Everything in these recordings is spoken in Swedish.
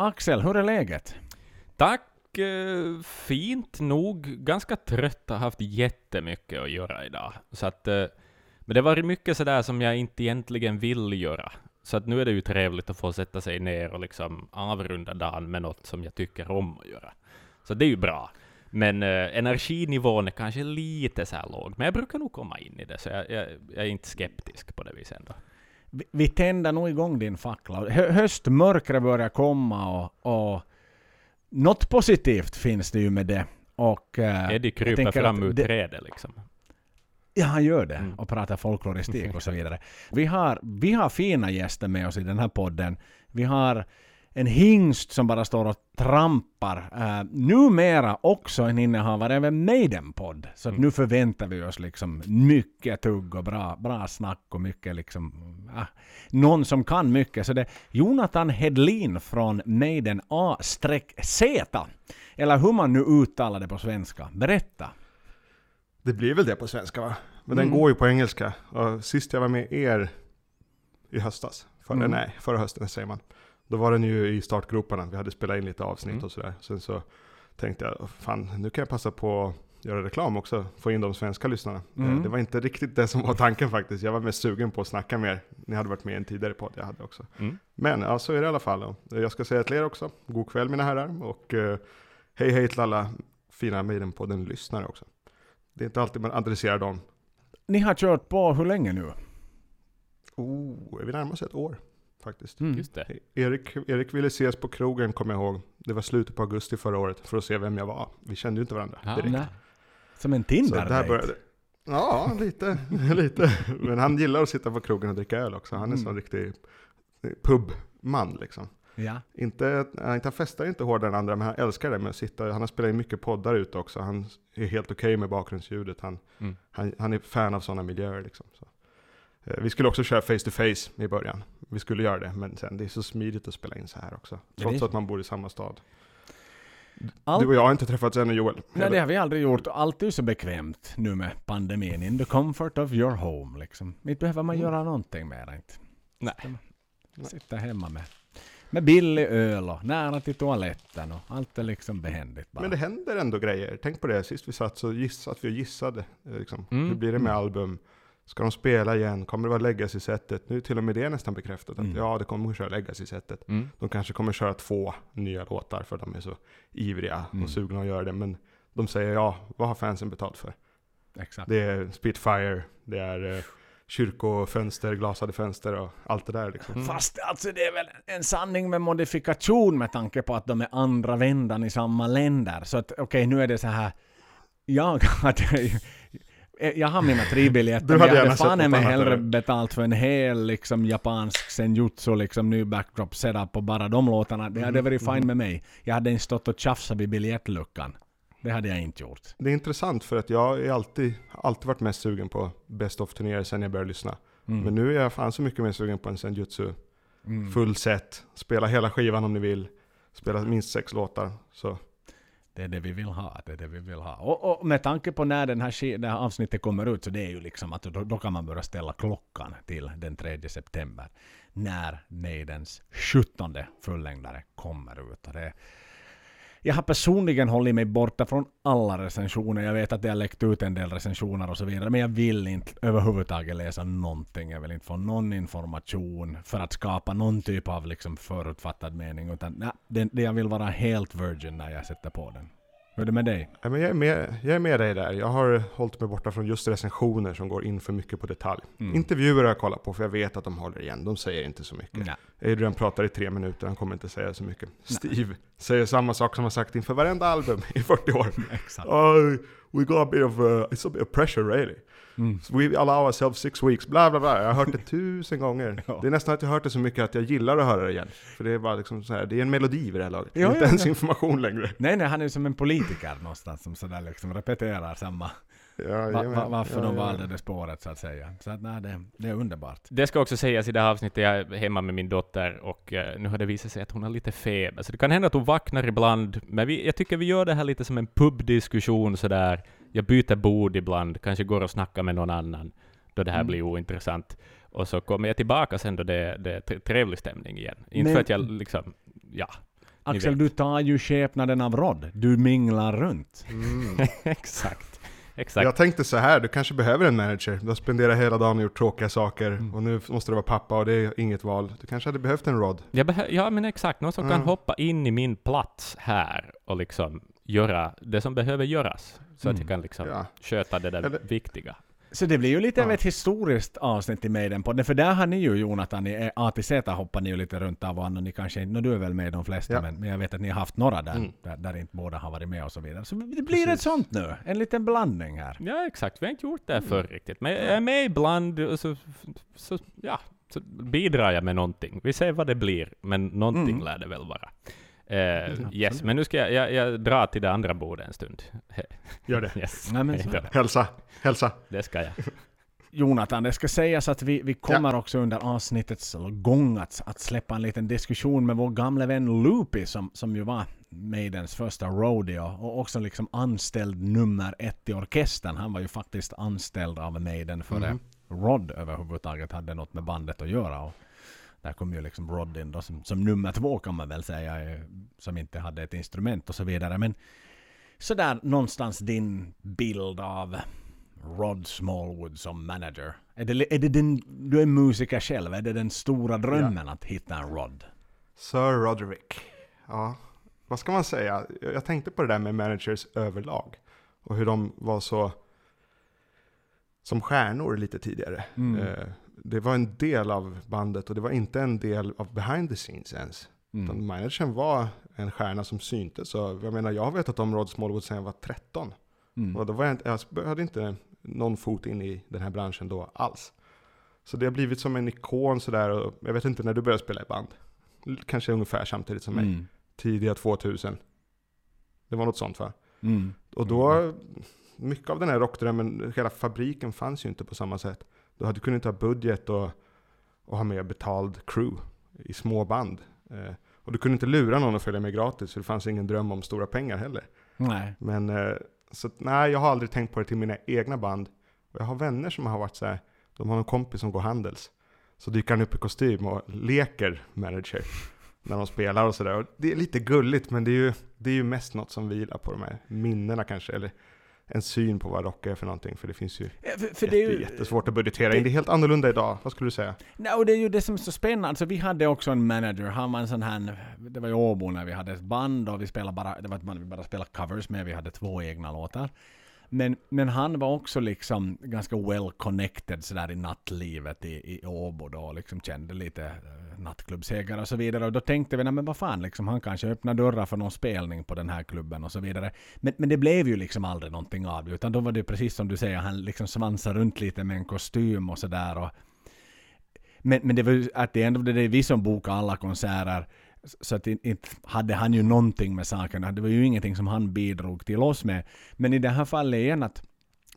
Axel, hur är läget? Tack, eh, fint nog. Ganska trött, har haft jättemycket att göra idag. Så att, eh, men det har varit mycket sådär som jag inte egentligen vill göra. Så att nu är det ju trevligt att få sätta sig ner och liksom avrunda dagen med något som jag tycker om att göra. Så det är ju bra. Men eh, energinivån är kanske lite så här låg, men jag brukar nog komma in i det, så jag, jag, jag är inte skeptisk på det viset ändå. Vi, vi tänder nog igång din fackla. Hö, höstmörkret börjar komma och, och något positivt finns det ju med det. Och, eh, Eddie kryper fram ur det- trädet liksom. Ja, han gör det. Mm. Och pratar folkloristik och så vidare. Vi har, vi har fina gäster med oss i den här podden. Vi har en hingst som bara står och trampar. Uh, numera också en innehavare av en Maiden-podd. Så Mm. nu förväntar vi oss liksom mycket tugg och bra, bra snack och mycket liksom... ah, någon som kan mycket. Så det är Jonathan Hedlin från Maiden A-Z. Eller hur man nu uttalar det på svenska. Berätta. Det blir väl det på svenska va? Men Mm. den går ju på engelska. Och sist jag var med er i höstas, förra, Mm. nej, förra hösten säger man. Då var den ju i startgroparna. Vi hade spelat in lite avsnitt Mm. och sådär. Sen så tänkte jag, fan nu kan jag passa på att göra reklam också. Få in de svenska lyssnarna. Mm. Eh, Det var inte riktigt det som var tanken faktiskt. Jag var mest sugen på att snacka mer. Ni hade varit med i en tidigare podd jag hade också. Mm. Men ja, så är det i alla fall. då. Jag ska säga till er också, god kväll mina herrar. Och eh, hej hej till alla fina Maiden-podden-lyssnare också. Det är inte alltid man adresserar dem. Ni har kört på hur länge nu? Oh, är vi närmar oss ett år faktiskt. Mm. Just det. Erik, Erik ville ses på krogen kommer jag ihåg. Det var slutet på augusti förra året för att se vem jag var. Vi kände ju inte varandra Ja. direkt. Nej. Som en Så där började Ja, lite, lite. Men han gillar att sitta på krogen och dricka öl också. Han är en Mm. sån riktig pubman liksom. Ja. Inte, han, inte- han festar inte hårdare än andra, men han älskar det med att sitta. Han har spelat in mycket poddar ute också. Han är helt okej med bakgrundsljudet. Han, Mm. han, han är fan av sådana miljöer liksom. Så. Eh, Vi skulle också köra face to face i början. Vi skulle göra det, men sen det är så smidigt att spela in så här också. det Trots är- att man bor i samma stad. Allt- Du och jag har inte träffats ännu Joel. Nej, det har vi aldrig gjort. Allt är så bekvämt nu med pandemin. In the comfort of your home liksom. Inte behöver man Mm. göra någonting mer inte. Nej. Sitta hemma med, med billig öl och nära till toaletten och allt är liksom behändigt bara. Men det händer ändå grejer. Tänk på det, sist vi satt så giss, att vi gissade. eh, Liksom. Mm. Hur blir det med Mm. album? Ska de spela igen? Kommer det vara legacy-sättet? Nu är till och med det nästan bekräftat. Att Mm. ja, det kommer att köra legacy-sättet. Mm. De kanske kommer köra två nya låtar för de är så ivriga Mm. och sugna att göra det. Men de säger ja, vad har fansen betalt för? Exakt. Det är Spitfire, det är eh, kyrkofönster, glasade fönster och allt det där liksom. Mm. Fast alltså det är väl en sanning med modifikation med tanke på att de är andra vändan i samma länder. Så att okej, nu är det så här. Jag hade jag har mina tribiljetter, Du men jag hade fan annat, hellre eller? betalt för en hel liksom japansk senjutsu, liksom ny backdrop setup på bara de låtarna. Det hade Mhm, varit fine mhm. med mig. Jag hade inte stått och tjafsat vid biljettluckan. Det hade jag inte gjort. Det är intressant för att jag är alltid, alltid varit mest sugen på Best of turnéer sen jag började lyssna. Mm. Men nu är jag fan så mycket mer sugen på en senjutsu. Mm. Full set, spela hela skivan om ni vill. Spela minst sex låtar. Så det är det vi vill ha. Det är det vi vill ha. Och, och med tanke på när den här, det här avsnittet kommer ut så det är ju liksom att då, då kan man börja ställa klockan till den 3 september. När Maidens 17 fullängdare kommer ut. Och det, jag har personligen hållit mig borta från alla recensioner. Jag vet att det har läckt ut en del recensioner och så vidare. Men jag vill inte överhuvudtaget läsa någonting. Jag vill inte få någon information för att skapa någon typ av liksom förutfattad mening. Utan nej, det, det jag vill vara helt virgin när jag sätter på den. Hur är det med dig? Ja, men jag, är med, jag är med dig där. Jag har hållit mig borta från just recensioner som går in för mycket på detalj. Mm. Intervjuer har jag kollat på för jag vet att de håller igen. De säger inte så mycket. Nej. Adrian pratar i tre minuter, han kommer inte säga så mycket. Steve säger samma sak som han sagt inför varenda album i 40 år. Exakt. Oh, we got a bit of, uh, it's a bit of pressure really. Mm. So we allow ourselves six weeks, bla bla bla. Jag har hört det tusen gånger. Ja. Det är nästan att jag har hört det så mycket att jag gillar att höra det igen. För det är bara liksom så här, det är en melodi vid det här laget. Ja, inte ja, ens ja. information längre. Nej, nej, han är ju som en politiker någonstans som sådär liksom repeterar samma. Ja, Va, va, varför ja, de valde det spåret så att säga. Så att nej, det, det är underbart. Det ska också sägas i det här avsnittet, jag är hemma med min dotter och eh, nu har det visat sig att hon har lite feber, så det kan hända att hon vaknar ibland, men vi, jag tycker vi gör det här lite som en pubdiskussion sådär. Jag byter bord ibland, kanske går och snackar med någon annan, då det här Mm. blir ointressant. Och så kommer jag tillbaka sen då det, det är tre- trevlig stämning igen. Inte Men- för att jag liksom, ja, Axel, du tar ju skepnaden av Rod. Du minglar runt. Exakt. Exakt. Jag tänkte så här, du kanske behöver en manager. Du har spenderat hela dagen och gjort tråkiga saker Mm. och nu måste du vara pappa och det är inget val. Du kanske hade behövt en Rod. Ja, men exakt. Någon som kan Mm. hoppa in i min plats här och liksom göra det som behöver göras. Så att Mm. jag kan liksom Ja. sköta det där Eller- viktiga. Så det blir ju lite av Ja. ett historiskt avsnitt i Maiden-podden, för där har ni ju Jonathan, i A till Z hoppar ni ju lite runt av och ni kanske inte, du är väl med i de flesta, Ja. men, men jag vet att ni har haft några där, Mm. där, där inte båda har varit med och så vidare. Så det blir Precis. ett sånt nu, en liten blandning här. Ja, exakt. Vi har inte gjort det Mm. förr riktigt. Men jag är med ibland och så, så, ja, så bidrar jag med någonting. Vi ser vad det blir, men någonting Mm. lär det väl vara. Eh, yes, men nu ska jag, jag, jag dra till det andra bordet en stund. Gör det. Yes, Nej, men. Hälsa, hälsa. det ska jag. Jonathan, det ska sägas att vi, vi kommer också under avsnittets gång att, att släppa en liten diskussion med vår gamla vän Loopy som, som ju var Maidens första rodeo och också liksom anställd nummer ett i orkestern. Han var ju faktiskt anställd av Maiden före Mhm. Rod överhuvudtaget hade något med bandet att göra. Och där kom ju liksom Rod in då som, som nummer två kan man väl säga, eh, som inte hade ett instrument och så vidare. Men sådär någonstans din bild av Rod Smallwood som manager? Är det, är det den, du är musiker själv, är det den stora drömmen att hitta en Rod? Sir Roderick. Ja, vad ska man säga? Jag jag tänkte på det där med managers överlag. Och hur de var så som stjärnor lite tidigare. Mm. Eh, Det var en del av bandet och det var inte en del av behind the scenes ens. Utan Mm. managern var en stjärna som syntes. Så jag menar, jag har vetat om Rod Smallwood sedan jag var 13. Mm. Och då var jag, inte, jag hade inte någon fot in i den här branschen då alls. Så det har blivit som en ikon sådär. Och jag vet inte när du började spela i band. Kanske ungefär samtidigt som mig. Mm. Tidiga 2000. Det var något sånt va? Mm. Och då, mycket av den här rockdrömmen, hela fabriken fanns ju inte på samma sätt. Du hade kunnat inte ha budget och, och ha med betald crew i små band. Eh, och du kunde inte lura någon att följa med gratis, för det fanns ingen dröm om stora pengar heller. Nej. Men eh, så nej, jag har aldrig tänkt på det till mina egna band. Och jag har vänner som har varit så här, de har en kompis som går Handels. Så dyker han upp i kostym och leker manager när de spelar och sådär. Det är lite gulligt, men det är, ju, det är ju mest något som vilar på de här minnena kanske. Eller en syn på vad rock är för någonting. För det finns ju, För, för jätte, ju, jättesvårt att budgetera det- in. Det är helt annorlunda idag. Vad skulle du säga? Nej, och det är ju det som är så spännande. Alltså, vi hade också en manager. Han var en sån här... Det var i Åbo när vi hade ett band och vi spelade bara... Det var ett band vi bara spelade covers med. Vi hade två egna låtar. Men, men han var också liksom ganska well connected sådär i nattlivet i, i Åbo då. Liksom kände lite eh, nattklubbsägare och så vidare. Och då tänkte vi, nej men vad fan, liksom, han kanske öppnar dörrar för någon spelning på den här klubben och så vidare. Men, men det blev ju liksom aldrig någonting av det. Utan då var det precis som du säger, han liksom svansade runt lite med en kostym och sådär. Men, men det var ju att det ändå det är vi som bokade alla konserter. Så att inte, hade han ju någonting med saken. Det var ju ingenting som han bidrog till oss med. Men i det här fallet igen att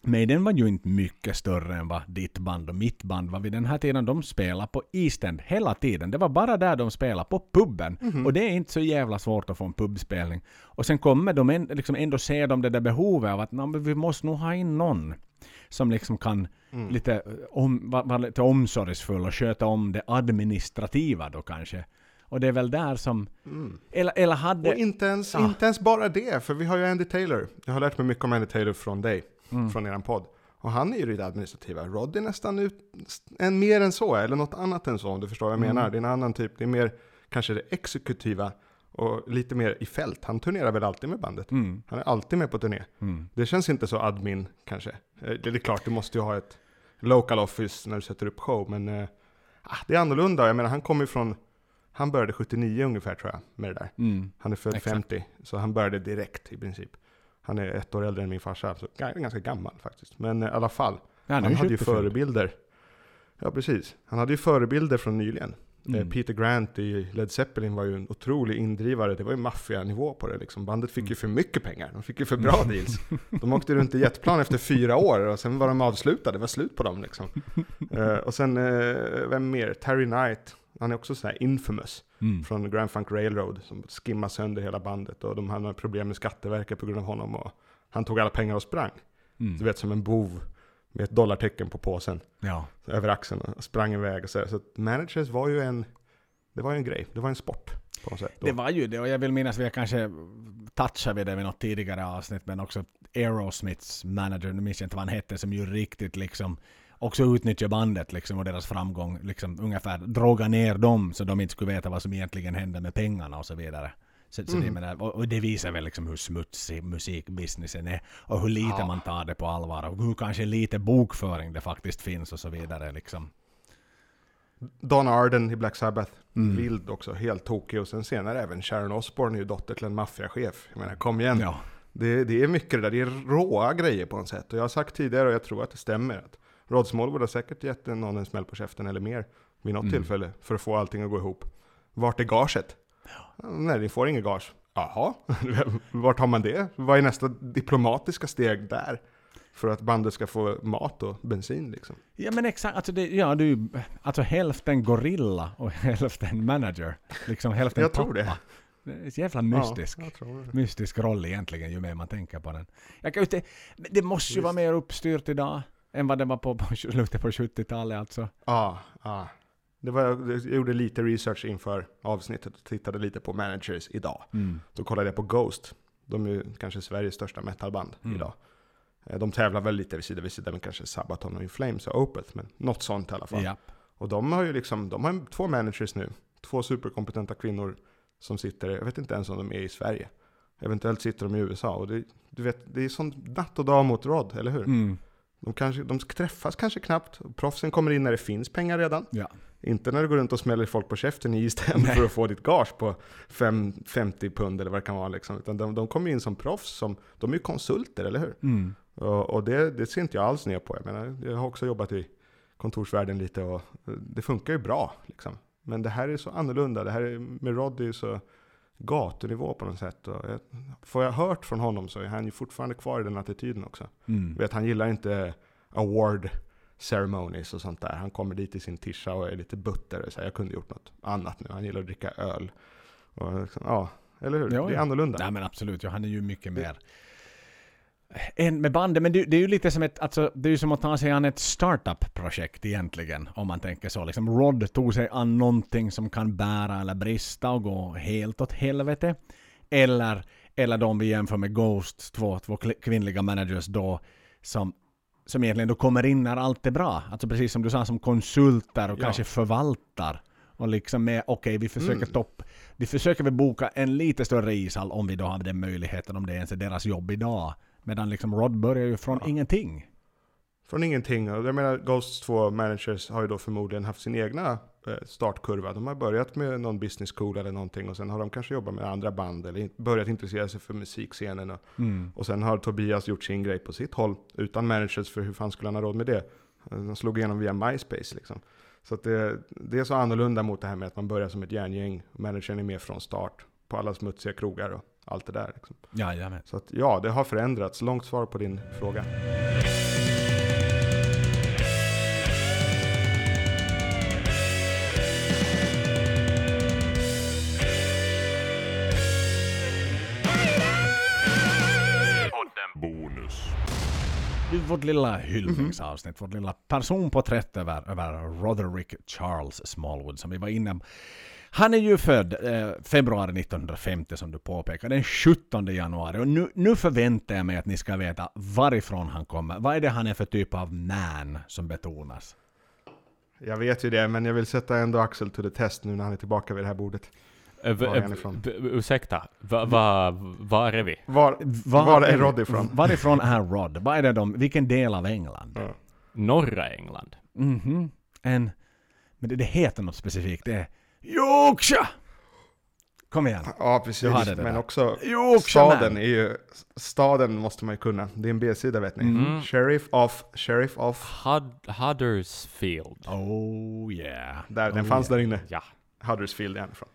Maiden var ju inte mycket större än vad ditt band och mitt band var vid den här tiden. De spelade på East End hela tiden. Det var bara där de spelade, på puben. Och det är inte så jävla svårt att få en pubspelning. Och sen kommer de en, liksom ändå se de det där behovet av att "Nå, men vi måste nog ha in någon som liksom kan Mm. lite, eh, om, vara var lite omsorgsfull och sköta om det administrativa då kanske. Och det är väl där som... Mm. Eller, eller hade... Och inte ens, Ja. inte ens bara det, för vi har ju Andy Taylor. Jag har lärt mig mycket om Andy Taylor från dig, Mm. från eran podd. Och han är ju det administrativa. Rod är nästan ut, en mer än så, eller något annat än så om du förstår vad jag Mm. menar. Det är en annan typ, det är mer kanske det exekutiva och lite mer i fält. Han turnerar väl alltid med bandet. Mm, Han är alltid med på turné. mm, Det känns inte så admin kanske. Eh, Det är klart, du måste ju ha ett local office när du sätter upp show, men ah, det är annorlunda. Jag menar, han kommer ju från, han började 79 ungefär tror jag, med det där. mm. Han är född Exakt. 50, så han började direkt i princip. Han är ett år äldre än min farsa, så ga- ganska gammal faktiskt. Men eh, i alla fall, Ja, han hade ju 75. förebilder. Ja, precis. Han hade ju förebilder från nyligen. Eh, Mm. Peter Grant i Led Zeppelin var ju en otrolig indrivare. Det var ju maffianivå på det liksom. Bandet fick ju för mycket pengar. De fick ju för bra deals. De åkte runt i jetplan efter fyra år och sen var de avslutade. Det var slut på dem liksom. Eh, och sen, eh, vem mer? Terry Knight. Han är också så här infamous Mm. från Grand Funk Railroad som skimmade sönder hela bandet och de hade problem med Skatteverket på grund av honom och han tog alla pengar och sprang. Mm. Du vet som en bov med ett dollartecken på påsen Ja. över axeln och sprang iväg och så, där. så managers var ju en det var ju en grej, det var en sport på något sätt. Då. Det var ju det, och jag vill minnas vi har kanske touchat vid det vid något tidigare avsnitt, men också Aerosmiths manager, nu minns jag inte vad han hette, som ju riktigt liksom också utnyttja bandet liksom och deras framgång, liksom ungefär droga ner dem så de inte skulle veta vad som egentligen hände med pengarna och så vidare. Så, så det, Mm. menar, och, och det visar väl liksom hur smutsig musikbusinessen är och hur lite Ja. man tar det på allvar och hur kanske lite bokföring det faktiskt finns och så vidare. Liksom. Don Arden i Black Sabbath, Mm. vild också, helt tokig. Och sen senare även Sharon Osbourne är ju dotter till en maffiachef. Jag menar, kom igen. Ja. Det, det är mycket det där, det är råa grejer på något sätt. Och jag har sagt tidigare, och jag tror att det stämmer, att Rod Smallwood har säkert gett någon en smäll på käften eller mer vid något Mm. tillfälle för att få allting att gå ihop. Vart är gaget? Nej, ni får ingen gage. Jaha, vart har man det? Vad är nästa diplomatiska steg där? För att bandet ska få mat och bensin liksom. Ja men exakt, alltså, det, ja, du, alltså hälften gorilla och hälften manager. Liksom hälften Jag tror pappa. det. Det är så jävla mystisk. Ja, tror det. mystisk roll egentligen ju mer man tänker på den. Jag kan men det måste ju Visst. vara mer uppstyrt idag än vad det var på, på slutet på 70-talet alltså. Ja, ja. Det var, jag gjorde lite research inför avsnittet och tittade lite på managers idag. Då kollade jag på Ghost. De är ju kanske Sveriges största metalband Mm. idag. Eh, De tävlar väl lite vid sida vid sida med kanske Sabaton och In Flames och Opeth, men något sånt i alla fall. Ja. Och de har ju liksom, de har två managers nu. Två superkompetenta kvinnor som sitter, jag vet inte ens om de är i Sverige. Eventuellt sitter de i USA. Och det, du vet, det är som natt och dag mot Rod, eller hur? Mm. De, kanske, de träffas kanske knappt. Proffsen kommer in när det finns pengar redan. Ja. Inte när du går runt och smäller folk på käften i East Nej. för att få ditt gage på fem- 50 pund eller vad det kan vara. Liksom. Utan de, de kommer in som proffs, som, de är ju konsulter, eller hur? Mm. Och, och det, det ser inte jag alls ner på. Jag, menar, jag har också jobbat i kontorsvärlden lite och det funkar ju bra. Liksom. Men det här är så annorlunda. Det här är, med Rod är ju så gatunivå på något sätt. Och jag, får jag hört från honom så är han ju fortfarande kvar i den attityden också. Mm. Vet, han gillar inte award ceremonies och sånt där. Han kommer dit i sin tisha och är lite butter och säger jag kunde gjort något annat nu. Han gillar att dricka öl. Och liksom, ja, eller hur? Ja, det är ja. annorlunda. Nej men absolut, ja, han är ju mycket mer än med bandet, men det, det är ju lite som ett, alltså, det är ju som att ta sig an ett startup-projekt egentligen, om man tänker så. Liksom Rod tog sig an någonting som kan bära eller brista och gå helt åt helvete. Eller, eller de vi jämför med Ghosts, två, två kvinnliga managers då, som, som egentligen då kommer in när allt är bra. Alltså precis som du sa, som konsulter och Ja. kanske förvaltar. Och liksom med, okej vi försöker Mm. topp, vi försöker väl boka en lite större ishall om vi då har den möjligheten, om det ens är deras jobb idag. Medan liksom Rod börjar ju från Ja. ingenting. Från ingenting. Jag menar, Ghosts två managers har ju då förmodligen haft sin egna eh, startkurva. De har börjat med någon business school eller någonting och sen har de kanske jobbat med andra band eller börjat intressera sig för musikscenen. Och, Mm. och sen har Tobias gjort sin grej på sitt håll utan managers för hur fan skulle han ha råd med det? De slog igenom via MySpace liksom. Så det, det är så annorlunda mot det här med att man börjar som ett järngäng. Managern är med från start på alla smutsiga krogar och allt det där. Liksom. Jajamän. Så att ja, det har förändrats. Långt svar på din fråga. Bonus. Du, Vårt lilla hyllningsavsnitt, vårt lilla personporträtt över, över Roderick Charles Smallwood som vi var inne på. Han är ju född eh, februari 1950 som du påpekar, den 17 januari. Och nu, nu förväntar jag mig att ni ska veta varifrån han kommer. Vad är det han är för typ av man som betonas? Jag vet ju det, men jag vill sätta ändå Axel to the test nu när han är tillbaka vid det här bordet. Uh, Var är han ifrån? ursäkta, va, va, var är vi? Var, var är Rod ifrån? Varifrån är Rod? Vad är det de, vilken del av England? Ja. Norra England. Mhm. En... Men det, det heter något specifikt. Det är Yorkshire! Kom igen. Ja, precis. Men där. också Yorkshire staden man. är ju... Staden måste man ju kunna. Det är en B-sida vet ni. Mm. Sheriff of... Sheriff of... Hud Huddersfield. Oh yeah. Där, den Oh, fanns yeah. där inne. Ja. Huddersfield är han ifrån.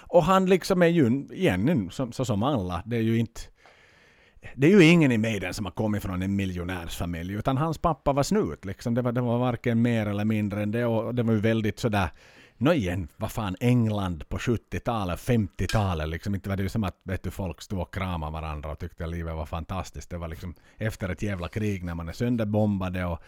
Och han liksom är ju, igen, som, så som alla, det är ju inte... Det är ju ingen i Maiden som har kommit från en miljonärsfamilj, utan hans pappa var snut. Liksom. Det, var, det var varken mer eller mindre än det. Och det var ju väldigt sådär... Nå igen, vad fan, England på 70-talet, 50-talet, liksom. Inte var det ju som att vet du, folk stod och kramade varandra och tyckte att livet var fantastiskt. Det var liksom efter ett jävla krig när man är sönderbombade och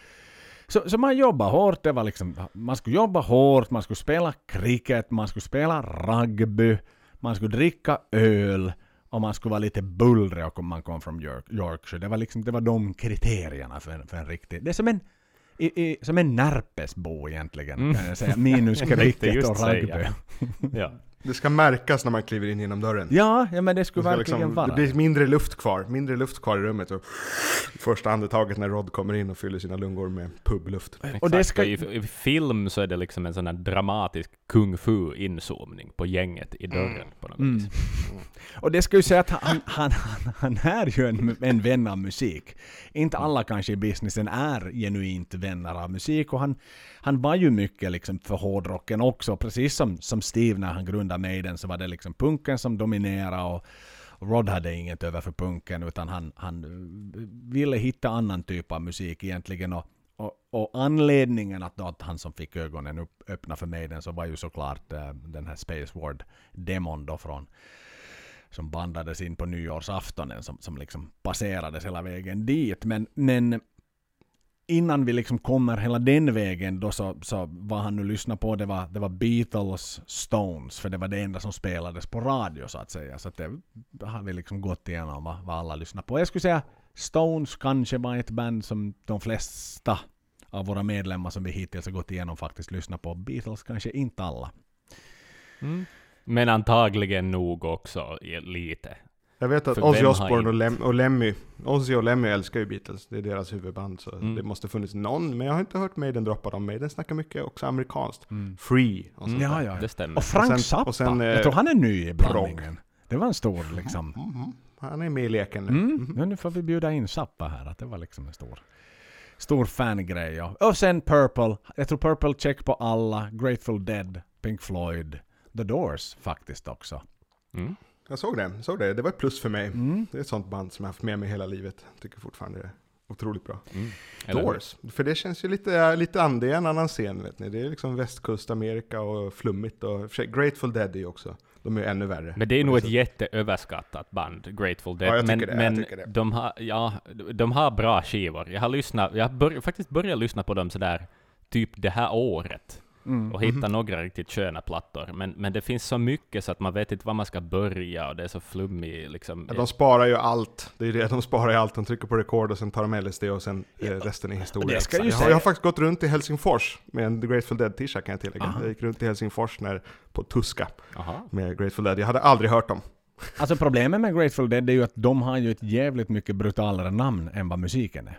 Så, så man jobbade hårt, det var liksom, man skulle jobba hårt, man skulle spela cricket, man skulle spela rugby, man skulle dricka öl och man skulle vara lite bullrig om man kom från York, Yorkshire. Det var liksom, det var de kriterierna för en, för en riktig... Det är som en, i, i, som en närpesbo egentligen, Mm. kan jag säga. Minus cricket och rugby. Ja. Det ska märkas när man kliver in genom dörren. Ja, ja men det Det, skulle ska verkligen liksom, vara det blir mindre luft kvar, mindre luft kvar i rummet. Och första andetaget när Rod kommer in och fyller sina lungor med publuft. Exakt. Och det ska- i, I film så är det liksom en sån här dramatisk kung fu inzoomning på gänget i dörren på något Mm. Och det ska ju säga att han, han, han, han är ju en, en vän av musik. Inte alla kanske i businessen är genuint vänner av musik och han, han var ju mycket liksom för hårdrocken också. Precis som, som Steve när han grundade Maiden så var det liksom punken som dominerade och Rod hade inget över för punken utan han, han eh, ville hitta annan typ av musik egentligen. Och, och, och anledningen att, då att han som fick ögonen upp, öppna för Maiden så var ju såklart äh, den här Space Ward-demon då från som bandades in på nyårsaftonen som, som liksom passerades hela vägen dit. Men, men innan vi liksom kommer hela den vägen då så, så vad han nu lyssnade på det var, det var Beatles, Stones, för det var det enda som spelades på radio så att säga. Så att det har vi liksom gått igenom vad, vad alla lyssnar på. Jag skulle säga Stones kanske var ett band som de flesta av våra medlemmar som vi hittills har gått igenom faktiskt lyssnar på. Beatles kanske inte alla. Mm. Men antagligen nog också lite. Jag vet att Ozzy Osbourne och? Lem, och Lemmy, Ozzy och Lemmy älskar ju Beatles, det är deras huvudband så Mm. det måste funnits någon, men jag har inte hört Maiden droppa dem. Maiden snackar mycket också amerikanskt. Free och sånt Mm. Ja, ja. Det stämmer. Och Frank Och sen- Zappa, och sen, eh, jag tror han är ny i blandningen. Det var en stor liksom. Mhm. Han är med i leken nu. Mm. Mhm. Ja, nu får vi bjuda in Zappa här, att det var liksom en stor, stor fangrej. Ja. Och sen Purple, jag tror Purple check på alla, Grateful Dead, Pink Floyd, The Doors faktiskt också. Mm. Jag såg det, såg det. Det var ett plus för mig. Mm. Det är ett sånt band som jag haft med mig hela livet. Tycker fortfarande det är otroligt bra. Mm. Doors, för det känns ju lite, lite är en annan scen vet ni. Det är liksom västkustamerika och flummigt och i Grateful Dead är ju också, de är ju ännu värre. Men det är nog ett Så- jätteöverskattat band, Grateful Dead. Ja, jag men det, jag men det. De, har, ja, de har bra skivor. Jag har, lyssnat, jag har bör, faktiskt börjat lyssna på dem sådär typ det här året. Mm. Och hitta några riktigt sköna plattor. Men, men det finns så mycket så att man vet inte var man ska börja och det är så flummigt liksom. Ja, de sparar ju allt. Det är det, de sparar ju allt. De trycker på rekord och sen tar de LSD och sen eh, resten är historia. det ska ju jag, har, säga- jag har faktiskt gått runt i Helsingfors med en The Grateful Dead t-shirt kan jag tillägga. Aha. Jag gick runt i Helsingfors när, på Tuska Aha. med Grateful Dead. Jag hade aldrig hört dem. Alltså problemet med Grateful Dead är ju att de har ju ett jävligt mycket brutalare namn än vad musiken är.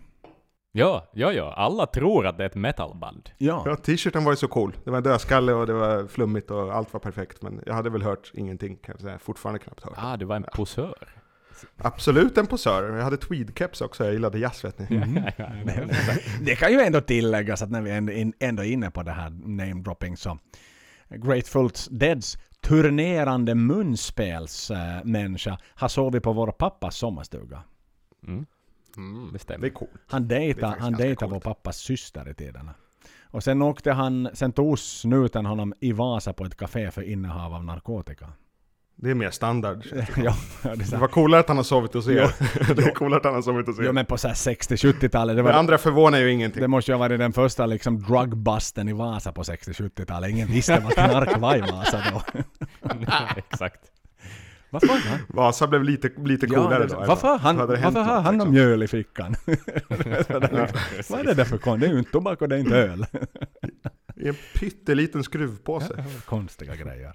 Ja, ja, ja. Alla tror att det är ett metalband. Ja. Ja, t-shirten var ju så cool. Det var en dödskalle och det var flummigt och allt var perfekt. Men jag hade väl hört ingenting kan jag säga. Fortfarande knappt hört. Ah, du var en posör. Absolut en posör. Jag hade tweedkeps också. Jag gillade jazz vet ni. Mm. Det kan ju ändå tilläggas att när vi ändå är inne på det här namedropping så Grateful Deads turnerande munspelsmänniska har sovit på vår pappas sommarstuga. Mm, Mm. det är coolt. Han dejtade, han dejtade vår pappas syster i tiderna. Och sen åkte han, sen tog snuten honom i Vasa på ett café för innehav av narkotika. Det är mer standard. ja, det är Det var coolare att han har sovit hos er. Ja. det är coolare att han har sovit hos er. Ja men på så här 60-70-talet, det det andra förvånar ju ingenting. Det måste ju ha varit den första liksom drugbusten i Vasa på 60-70-talet. Ingen visste vad knark var i Vasa då. Exakt. Varför han? Vasa blev lite, lite coolare då. varför har han, hade varför har något, han liksom. mjöl i fickan? vad är det där för kon? Det är ju inte tobak och det är inte öl. I en pytteliten skruvpåse. Konstiga grejer.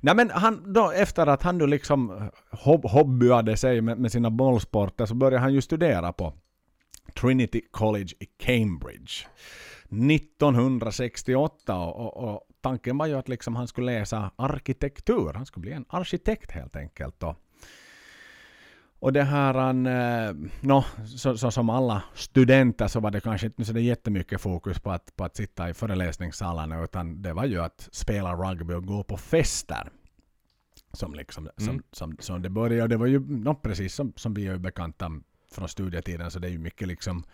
Nej men han, då, efter att han då liksom hob hobbyade sig med, med sina bollsporter så började han ju studera på Trinity College i Cambridge. 1968 och, och, och tanken var ju att liksom han skulle läsa arkitektur. Han skulle bli en arkitekt helt enkelt. Då. Och det här, han, eh, no, så, så som alla studenter så var det kanske inte så det jättemycket fokus på att, på att sitta i föreläsningssalarna utan det var ju att spela rugby och gå på fester. Som liksom, som, Mm. som, som det började. Och det var ju no, precis som, som vi är bekanta från studietiden så det är ju mycket liksom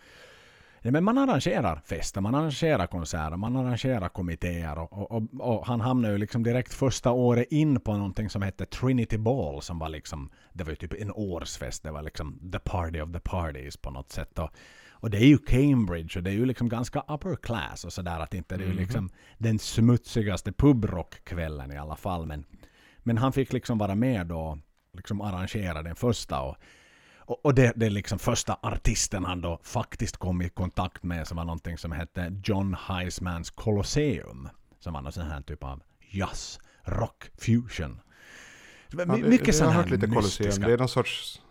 Ja, men man arrangerar fester, man arrangerar konserter, man arrangerar kommittéer och, och, och, han hamnade ju liksom direkt första året in på någonting som hette Trinity Ball som var liksom, det var ju typ en årsfest, det var liksom the party of the parties på något sätt. Och, och det är ju Cambridge och det är ju liksom ganska upper class och sådär att inte det är Mhm. liksom den smutsigaste pubrockkvällen i alla fall. Men, men han fick liksom vara med och liksom arrangera den första och och, och det, det är liksom första artisten han då faktiskt kom i kontakt med som var någonting som hette John Heismans Colosseum. Som var någon sån här typ av jazz, rock, fusion. Ja, det- mycket Jag sån har här hört lite Colosseum. Det är någon sorts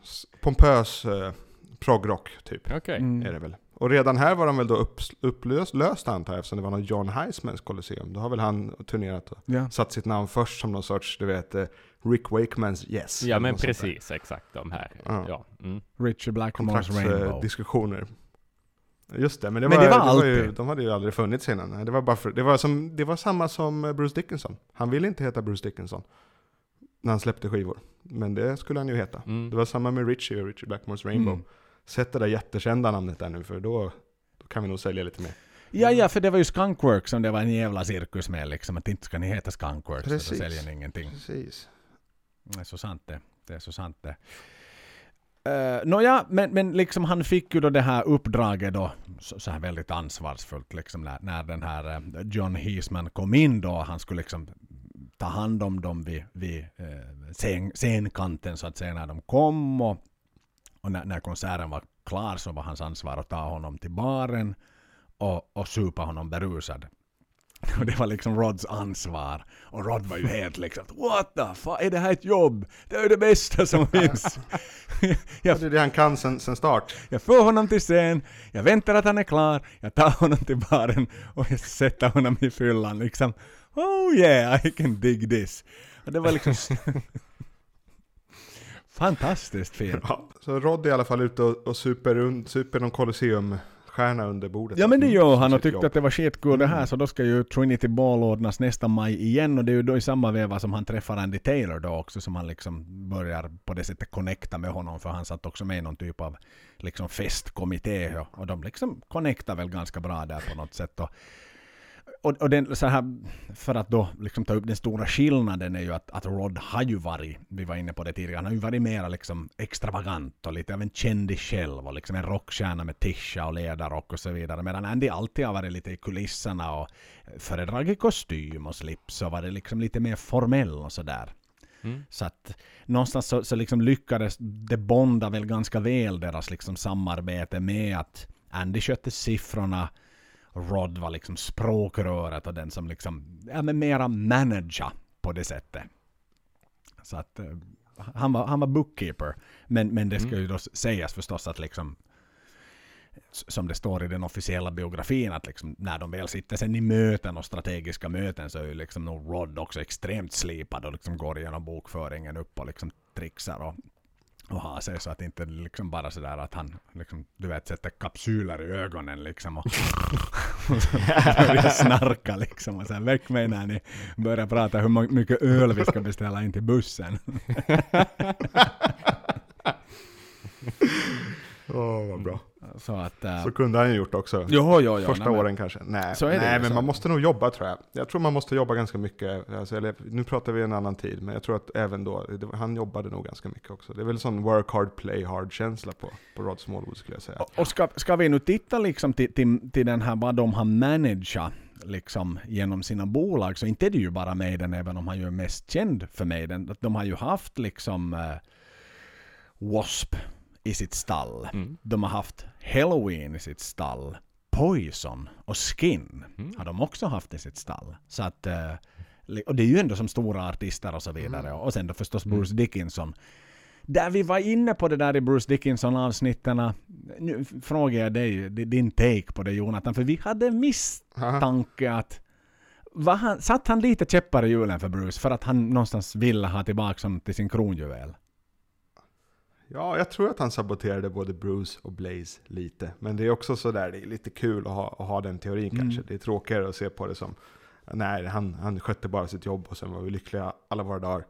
pompös eh, progrock typ. Okej. Mm. Är det väl. Och redan här var de väl då upp, upplöst löst antar jag eftersom det var någon John Heismans Colosseum. Då har väl han turnerat och Ja. satt sitt namn först som någon sorts, du vet, eh, Rick Wakemans Yes. Ja men precis, exakt de här. Ja. Ja. Mm. Richie Blackmore's Rainbow. Kontraktsdiskussioner. Just det, men det Men var, det det var var, ju, de hade ju aldrig funnits innan. Det var, bara för, det, var som, det var samma som eh, Bruce Dickinson. Han ville inte heta Bruce Dickinson när han släppte skivor. Men det skulle han ju heta. Mm. Det var samma med Richie och Richie Blackmore's Rainbow. Mm. Sätt det där jättekända namnet där nu för då, då kan vi nog sälja lite mer. Ja, ja, för det var ju Skunkworks som det var en jävla cirkus med liksom. Att inte ska ni heta Skunkworks Precis. säljer ni ingenting. Precis. Det är så sant det. Det är så sant det. Uh, Nåja, men, men liksom han fick ju då det här uppdraget då, så, så här väldigt ansvarsfullt liksom när, när den här eh, John Heisman kom in då, han skulle liksom ta hand om dem vid, vid eh, uh, scen, scenkanten så att säga när de kom och, och när, när konserten var klar så var hans ansvar att ta honom till baren och, och supa honom berusad. Och det var liksom Rods ansvar. Och Rod var ju helt liksom What the fuck, är det här ett jobb? Det är det bästa som finns. Ja, jag, det är det han kan sen, sen start. jag får honom till scen, jag väntar att han är klar, jag tar honom till baren och jag sätter honom i fyllan liksom. Oh yeah, I can dig this. Och det var liksom fantastiskt fint. Ja, så Rod är i alla fall ute och, och super, super någon Colosseum-stjärna under bordet. Ja men det gör han och tyckte att det var skitkul det här Mm. så då ska ju Trinity Ball ordnas nästa maj igen och det är ju då i samma veva som han träffar Andy Taylor då också som han liksom börjar på det sättet connecta med honom för han satt också med i någon typ av liksom festkommitté och, och de liksom connectar väl ganska bra där på något sätt och, och, och den, så här, för att då liksom ta upp den stora skillnaden är ju att, att Rod har ju varit, vi var inne på det tidigare, han har ju varit mera liksom extravagant och lite av en kändis själv och liksom en rockstjärna med tischa och ledarrock och så vidare. Medan Andy alltid har varit lite i kulisserna och föredragit kostym och slips och varit liksom lite mer formell och sådär. Mm. Så att någonstans så, så liksom lyckades det bonda väl ganska väl deras liksom samarbete med att Andy skötte siffrorna Rod var liksom språkröret och den som liksom, ja men mera manager på det sättet. Så att eh, han var, han var bookkeeper. Men, men det ska Mm. ju då sägas förstås att liksom som det står i den officiella biografin att liksom när de väl sitter sen i möten och strategiska möten så är ju liksom nog Rod också extremt slipad och liksom går igenom bokföringen upp och liksom trixar och, och har sig så att inte liksom bara sådär att han liksom, du vet sätter kapsyler i ögonen liksom och, och så börjar snarka liksom och sen väck mig när ni börjar prata hur mycket öl vi ska beställa in till bussen. Åh, vad bra. Så att... äh, Så kunde han ju gjort också. jo, jo, jo. Första nej, men- åren kanske. Nej, det nej ju, men så. man måste nog jobba tror jag. Jag tror man måste jobba ganska mycket. Alltså, eller, nu pratar vi en annan tid, men jag tror att även då, det, han jobbade nog ganska mycket också. Det är väl sån work hard, play hard-känsla på, på Rod Smallwood skulle jag säga. Och- Och ska, ska vi nu titta liksom till, till, till den här vad de har manageat liksom genom sina bolag så inte är det ju bara Maiden även om han ju är mest känd för Maiden. De har ju haft liksom eh, W.A.S.P. i sitt stall. Mm. De har haft Halloween i sitt stall. Poison och Skin Mm. har de också haft i sitt stall. Så att, eh, och det är ju ändå som stora artister och så vidare. Och sen då förstås Bruce Dickinson. Där vi var inne på det där i Bruce Dickinson-avsnitten. Nu frågar jag dig, di- din take på det Jonathan. För vi hade misstanke att var han, satt han lite käppar i hjulen för Bruce för att han någonstans ville ha tillbaka honom till sin kronjuvel? Ja, jag tror att han saboterade både Bruce och Blaze lite. Men det är också sådär, det är lite kul att ha, att ha den teorin Mm. kanske. Det är tråkigare att se på det som, nej, han, han skötte bara sitt jobb och sen var vi lyckliga alla våra dagar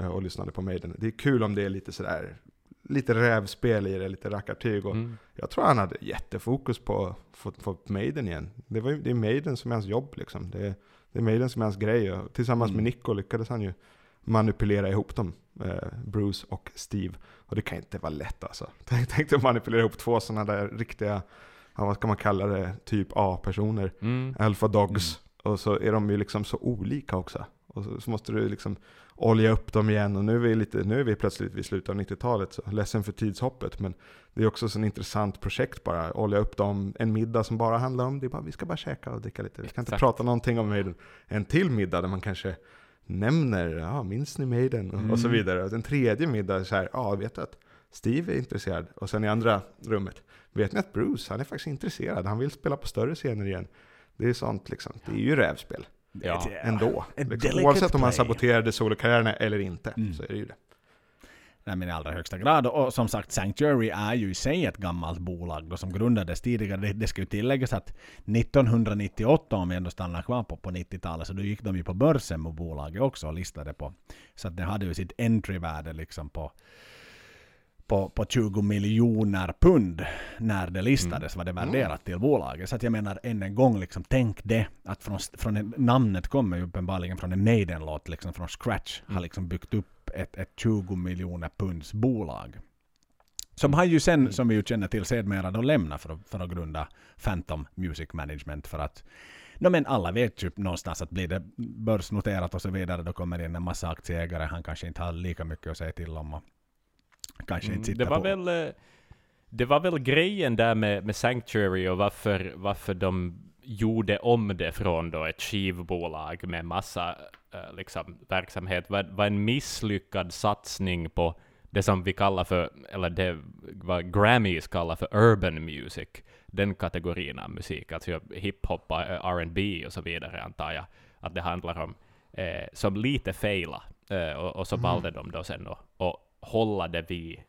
eh, och lyssnade på Maiden. Det är kul om det är lite sådär, lite rävspel i det, lite rackartyg. Och Mm. Jag tror han hade jättefokus på att få, få Maiden igen. Det, var, det är Maiden som är hans jobb liksom. Det, det är Maiden som är hans grej. Och tillsammans Mm. med Nico lyckades han ju manipulera ihop dem, eh, Bruce och Steve. Och det kan inte vara lätt alltså. Tänk, tänk att manipulera ihop två sådana där riktiga ja, vad ska man kalla det, typ A-personer, Mm. alpha dogs. Och så är de ju liksom så olika också. Och så, så måste du liksom olja upp dem igen. Och nu är vi, lite, nu är vi plötsligt vid slutet av 90-talet, så ledsen för tidshoppet. Men det är också så ett intressant projekt bara. Olja upp dem, en middag som bara handlar om, det är bara, vi ska bara käka och dricka lite. Vi ska inte Exakt. prata någonting om. En till middag där man kanske nämner, ja minns ni Maiden? Och, och så Mm. vidare. Och en tredje middag så här, ja vet att Steve är intresserad. Och sen i andra rummet, vet ni att Bruce, han är faktiskt intresserad. Han vill spela på större scener igen. Det är sånt liksom. Det är ju rävspel Ja. Ändå. Liksom, oavsett om play. saboterade solokarriärerna eller inte, Mm. så är det ju det. Nej, men i allra högsta grad. Och som sagt, Sanctuary är ju i sig ett gammalt bolag då, som grundades tidigare. Det, det ska ju tilläggas att 1998, om vi ändå stannar kvar på, på 90-talet, så då gick de ju på börsen med bolaget också och listade på. Så att det hade ju sitt entryvärde liksom på, på, på 20 miljoner pund när det listades, var det värderat till bolaget. Så att jag menar än en gång, liksom, tänk det att från, från namnet kommer ju uppenbarligen från en Maiden-låt, liksom från scratch, har liksom byggt upp ett, ett 20 miljoner punds bolag. Som har ju sen, som vi ju känner till, sedermera då lämnat för att, för att grunda Phantom Music Management för att No, men alla vet ju någonstans att blir det börsnoterat och så vidare, då kommer det in en massa aktieägare. Han kanske inte har lika mycket att säga till om. Och kanske Mm, inte sitter det var på... väl eh, det var väl grejen där med, med Sanctuary och varför, varför de gjorde om det från då ett skivbolag med massa liksom, verksamhet var, var en misslyckad satsning på det som vi kallar för, eller det vad Grammys kallar för urban music, den kategorin av musik, alltså hiphop, eh, R&B och så vidare antar jag att det handlar om, eh, som lite faila. Eh, och, och så valde de då sen att hålla det vid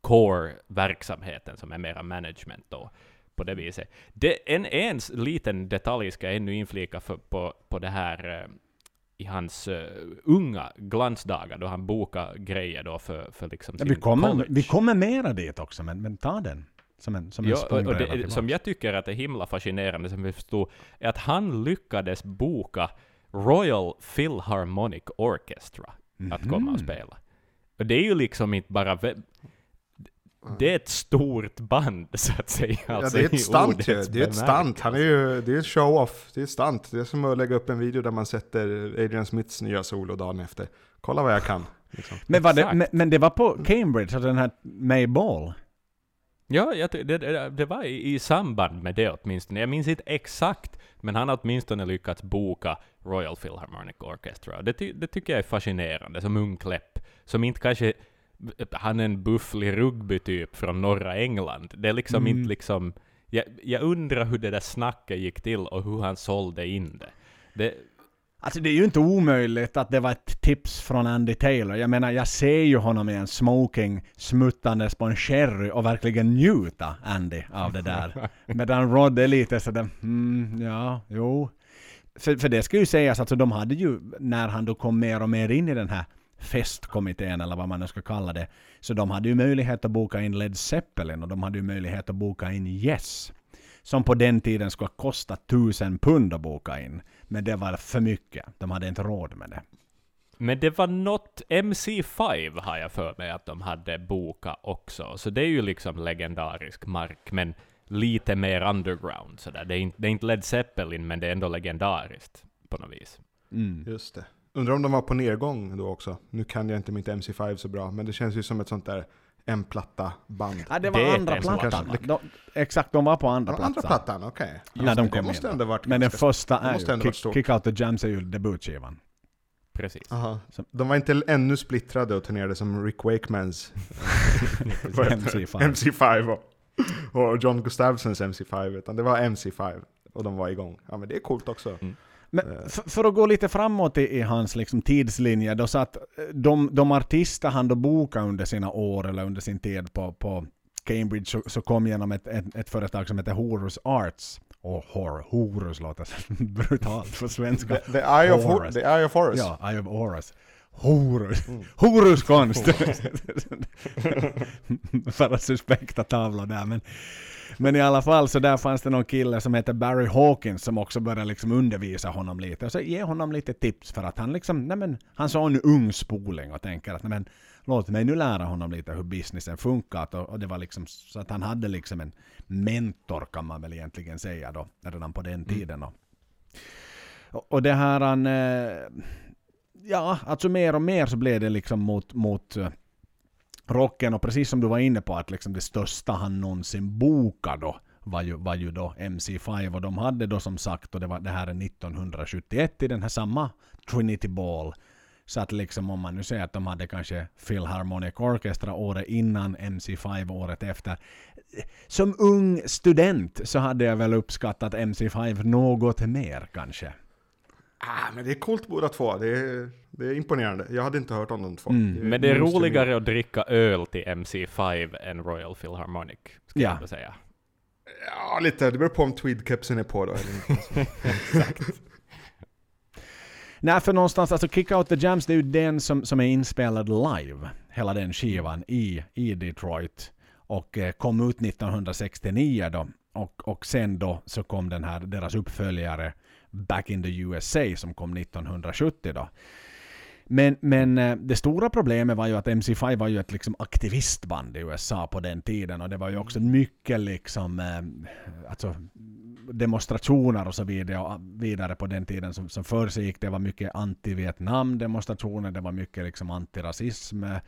core-verksamheten som är mera management då, på det viset. Det, en, en liten detalj ska jag ännu inflika för, på, på det här eh, i hans eh, unga glansdagar då han bokade grejer då för, för liksom Ja, vi, kommer, college. vi kommer mera dit också, men, men ta den. Som en, som en Ja, och, det, som jag tycker att är himla fascinerande, som vi förstod, är att han lyckades boka Royal Philharmonic Orchestra att komma och Mhm. spela. Och det är ju liksom inte bara... Det är ett stort band, så att säga. Alltså, ja, det är ett stunt ju. Det är ett stunt. Han är ju, det är ett show-off. Det är ett stunt. Det är som att lägga upp en video där man sätter Adrian Smiths nya solo dagen efter. Kolla vad jag kan. Liksom. men, var det, men, men det var på Cambridge, alltså den här May Ball. Ja, jag, det, det, det var i, i samband med det åtminstone. Jag minns inte exakt, men han har åtminstone lyckats boka Royal Philharmonic Orchestra. Det, ty, det tycker jag är fascinerande, som ung kläpp. Som inte kanske... Han är en bufflig rugbytyp från norra England. Det är liksom Mm. inte liksom... Jag, jag undrar hur det där snacket gick till och hur han sålde in det. det Alltså det är ju inte omöjligt att det var ett tips från Andy Taylor. Jag menar, jag ser ju honom i en smoking smuttandes på en sherry och verkligen njuta, Andy, av det där. Medan Rod är lite sådär, mm, ja, jo. För, för det ska ju sägas, alltså de hade ju, när han då kom mer och mer in i den här festkommittén eller vad man nu ska kalla det, så de hade ju möjlighet att boka in Led Zeppelin och de hade ju möjlighet att boka in Yes. Som på den tiden skulle kosta tusen pund att boka in. Men det var för mycket. De hade inte råd med det. Men det var något MC5 har jag för mig att de hade bokat också. Så det är ju liksom legendarisk mark, men lite mer underground sådär. Det är inte, det är inte Led Zeppelin, men det är ändå legendariskt på något vis. Mm. Just det. Undrar om de var på nedgång då också. Nu kan jag inte mitt MC5 så bra, men det känns ju som ett sånt där en platta band. Ja, det var Det andra plattan. kanske- De, exakt, de var på andra Den andra plattan. plattan, okej. När Just de det, kom det måste in. ändå varit Men den första det är ju Kick. Kick Out the Jams är ju debutskivan. Precis. Aha. De var inte ännu splittrade och turnerade som Rick Wakemans vad heter det? MC5. MC5 och, och John Gustafsons MC5, utan det var MC5 och de var igång. Ja men det är coolt också. Men Eh. för, för att gå lite framåt i, i hans liksom tidslinje, då så att eh, de, de artister han då bokade under sina år eller under sin tid på, på Cambridge så, så kom genom ett, ett, ett företag som heter Horus Arts. Och Hor, Horus låter brutalt på svenska. The, the, eye of, Horus. the Eye of Horus. Ja, Eye of Horus. Horus. Mm. Horus konst! För att suspekta tavlor där. Men, men i alla fall så där fanns det någon kille som heter Barry Hawkins som också började liksom undervisa honom lite. Och så ge honom lite tips för att han liksom, nej men, han såg en ung spoling och tänker att nej men, låt mig nu lära honom lite hur businessen funkar. Och, och det var liksom så att han hade liksom en mentor kan man väl egentligen säga då, redan på den tiden. Och, och, och det här han, eh, ja, alltså mer och mer så blev det liksom mot, mot eh, rocken och precis som du var inne på att liksom det största han någonsin bokade då var ju, var ju då MC5 och de hade då som sagt, och det, var, det här är 1971 i den här samma Trinity Ball. Så att liksom om man nu säger att de hade kanske Philharmonic Orchestra året innan, MC5 året efter. Som ung student så hade jag väl uppskattat MC5 något mer kanske. Ah, men det är coolt båda två. Det är, det är imponerande. Jag hade inte hört om de två. Mm. Men det är roligare att dricka öl till MC5 än Royal Philharmonic, ska Ja. jag säga. Ja, lite. Det beror på om tweedkepsen är på då eller inte. Nej, för någonstans, alltså Kick Out The Jams, det är ju den som, som är inspelad live. Hela den skivan i, i Detroit. Och eh, kom ut 1969 då. Och, och sen då så kom den här, deras uppföljare Back in the USA som kom 1970 då. Men, men eh, det stora problemet var ju att MC5 var ju ett liksom aktivistband i USA på den tiden och det var ju också mycket liksom eh, alltså demonstrationer och så vidare, på den tiden som, som för sig gick. Det var mycket anti-Vietnam-demonstrationer, det var mycket liksom antirasism eh,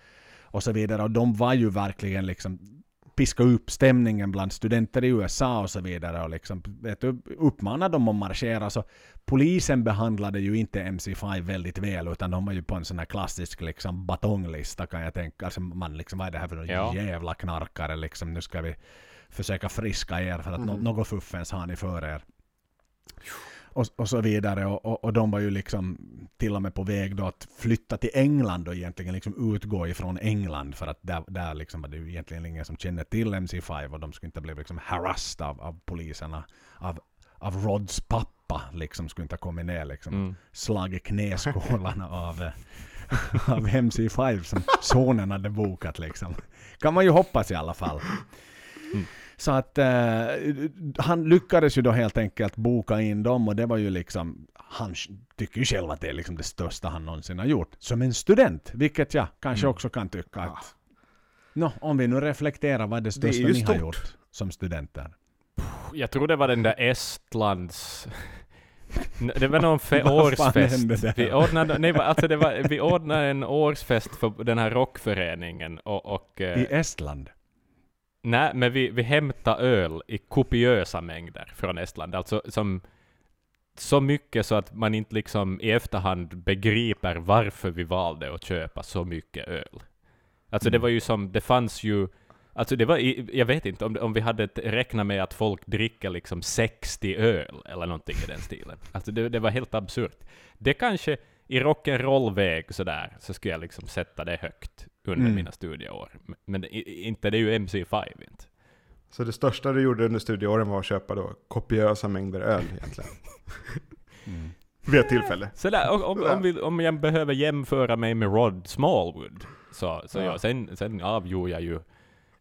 och så vidare. Och de var ju verkligen liksom piska upp stämningen bland studenter i USA och så vidare och liksom, vet du, uppmana dem att marschera. Så polisen behandlade ju inte MC5 väldigt väl utan de var ju på en sån här klassisk liksom batonglista kan jag tänka. Alltså man liksom, vad är det här för någon Ja. jävla knarkare liksom, nu ska vi försöka friska er för att Mm. något fuffens har ni för er. Och, och så vidare. Och, och, och de var ju liksom till och med på väg då att flytta till England och egentligen liksom utgå ifrån England för att där, där liksom var det ju egentligen ingen som kände till MC5 och de skulle inte bli liksom harassed av, av poliserna. Av, av Rods pappa liksom skulle inte ha kommit ner liksom. Mm. Slagit knäskålarna av, av MC5 som sonen hade bokat liksom. Kan man ju hoppas i alla fall. Mm. Så att eh, han lyckades ju då helt enkelt boka in dem och det var ju liksom, han tycker ju själv att det är liksom det största han någonsin har gjort. Som en student, vilket jag kanske Mm. också kan tycka att, nå, om vi nu reflekterar vad är det Det är största ju ni har stort. gjort som studenter? Jag tror det var den där Estlands... Det var någon årsfest. Vi ordnade, nej, va- alltså det var, vi ordnade en årsfest för den här rockföreningen och, och eh, I Estland? Nej, men vi, vi hämtade öl i kopiösa mängder från Estland. Alltså som så mycket så att man inte liksom i efterhand begriper varför vi valde att köpa så mycket öl. Alltså det Mm. var ju som, det fanns ju, alltså det var, i- jag vet inte om, om vi hade räknat med att folk dricker liksom 60 öl eller någonting i den stilen. Alltså det, det var helt absurt. Det kanske, i rock'n'roll-väg sådär, så skulle jag liksom sätta det högt under Mm. mina studieår. Men- inte, det är ju MC5 inte. Så det största du gjorde under studieåren var att köpa då kopiösa mängder öl egentligen. Mm. Vid ett tillfälle. Sådär, om, om, om, vi, om jag behöver jämföra mig med Rod Smallwood, så, så Ja. ja. sen, sen avgjorde jag ju,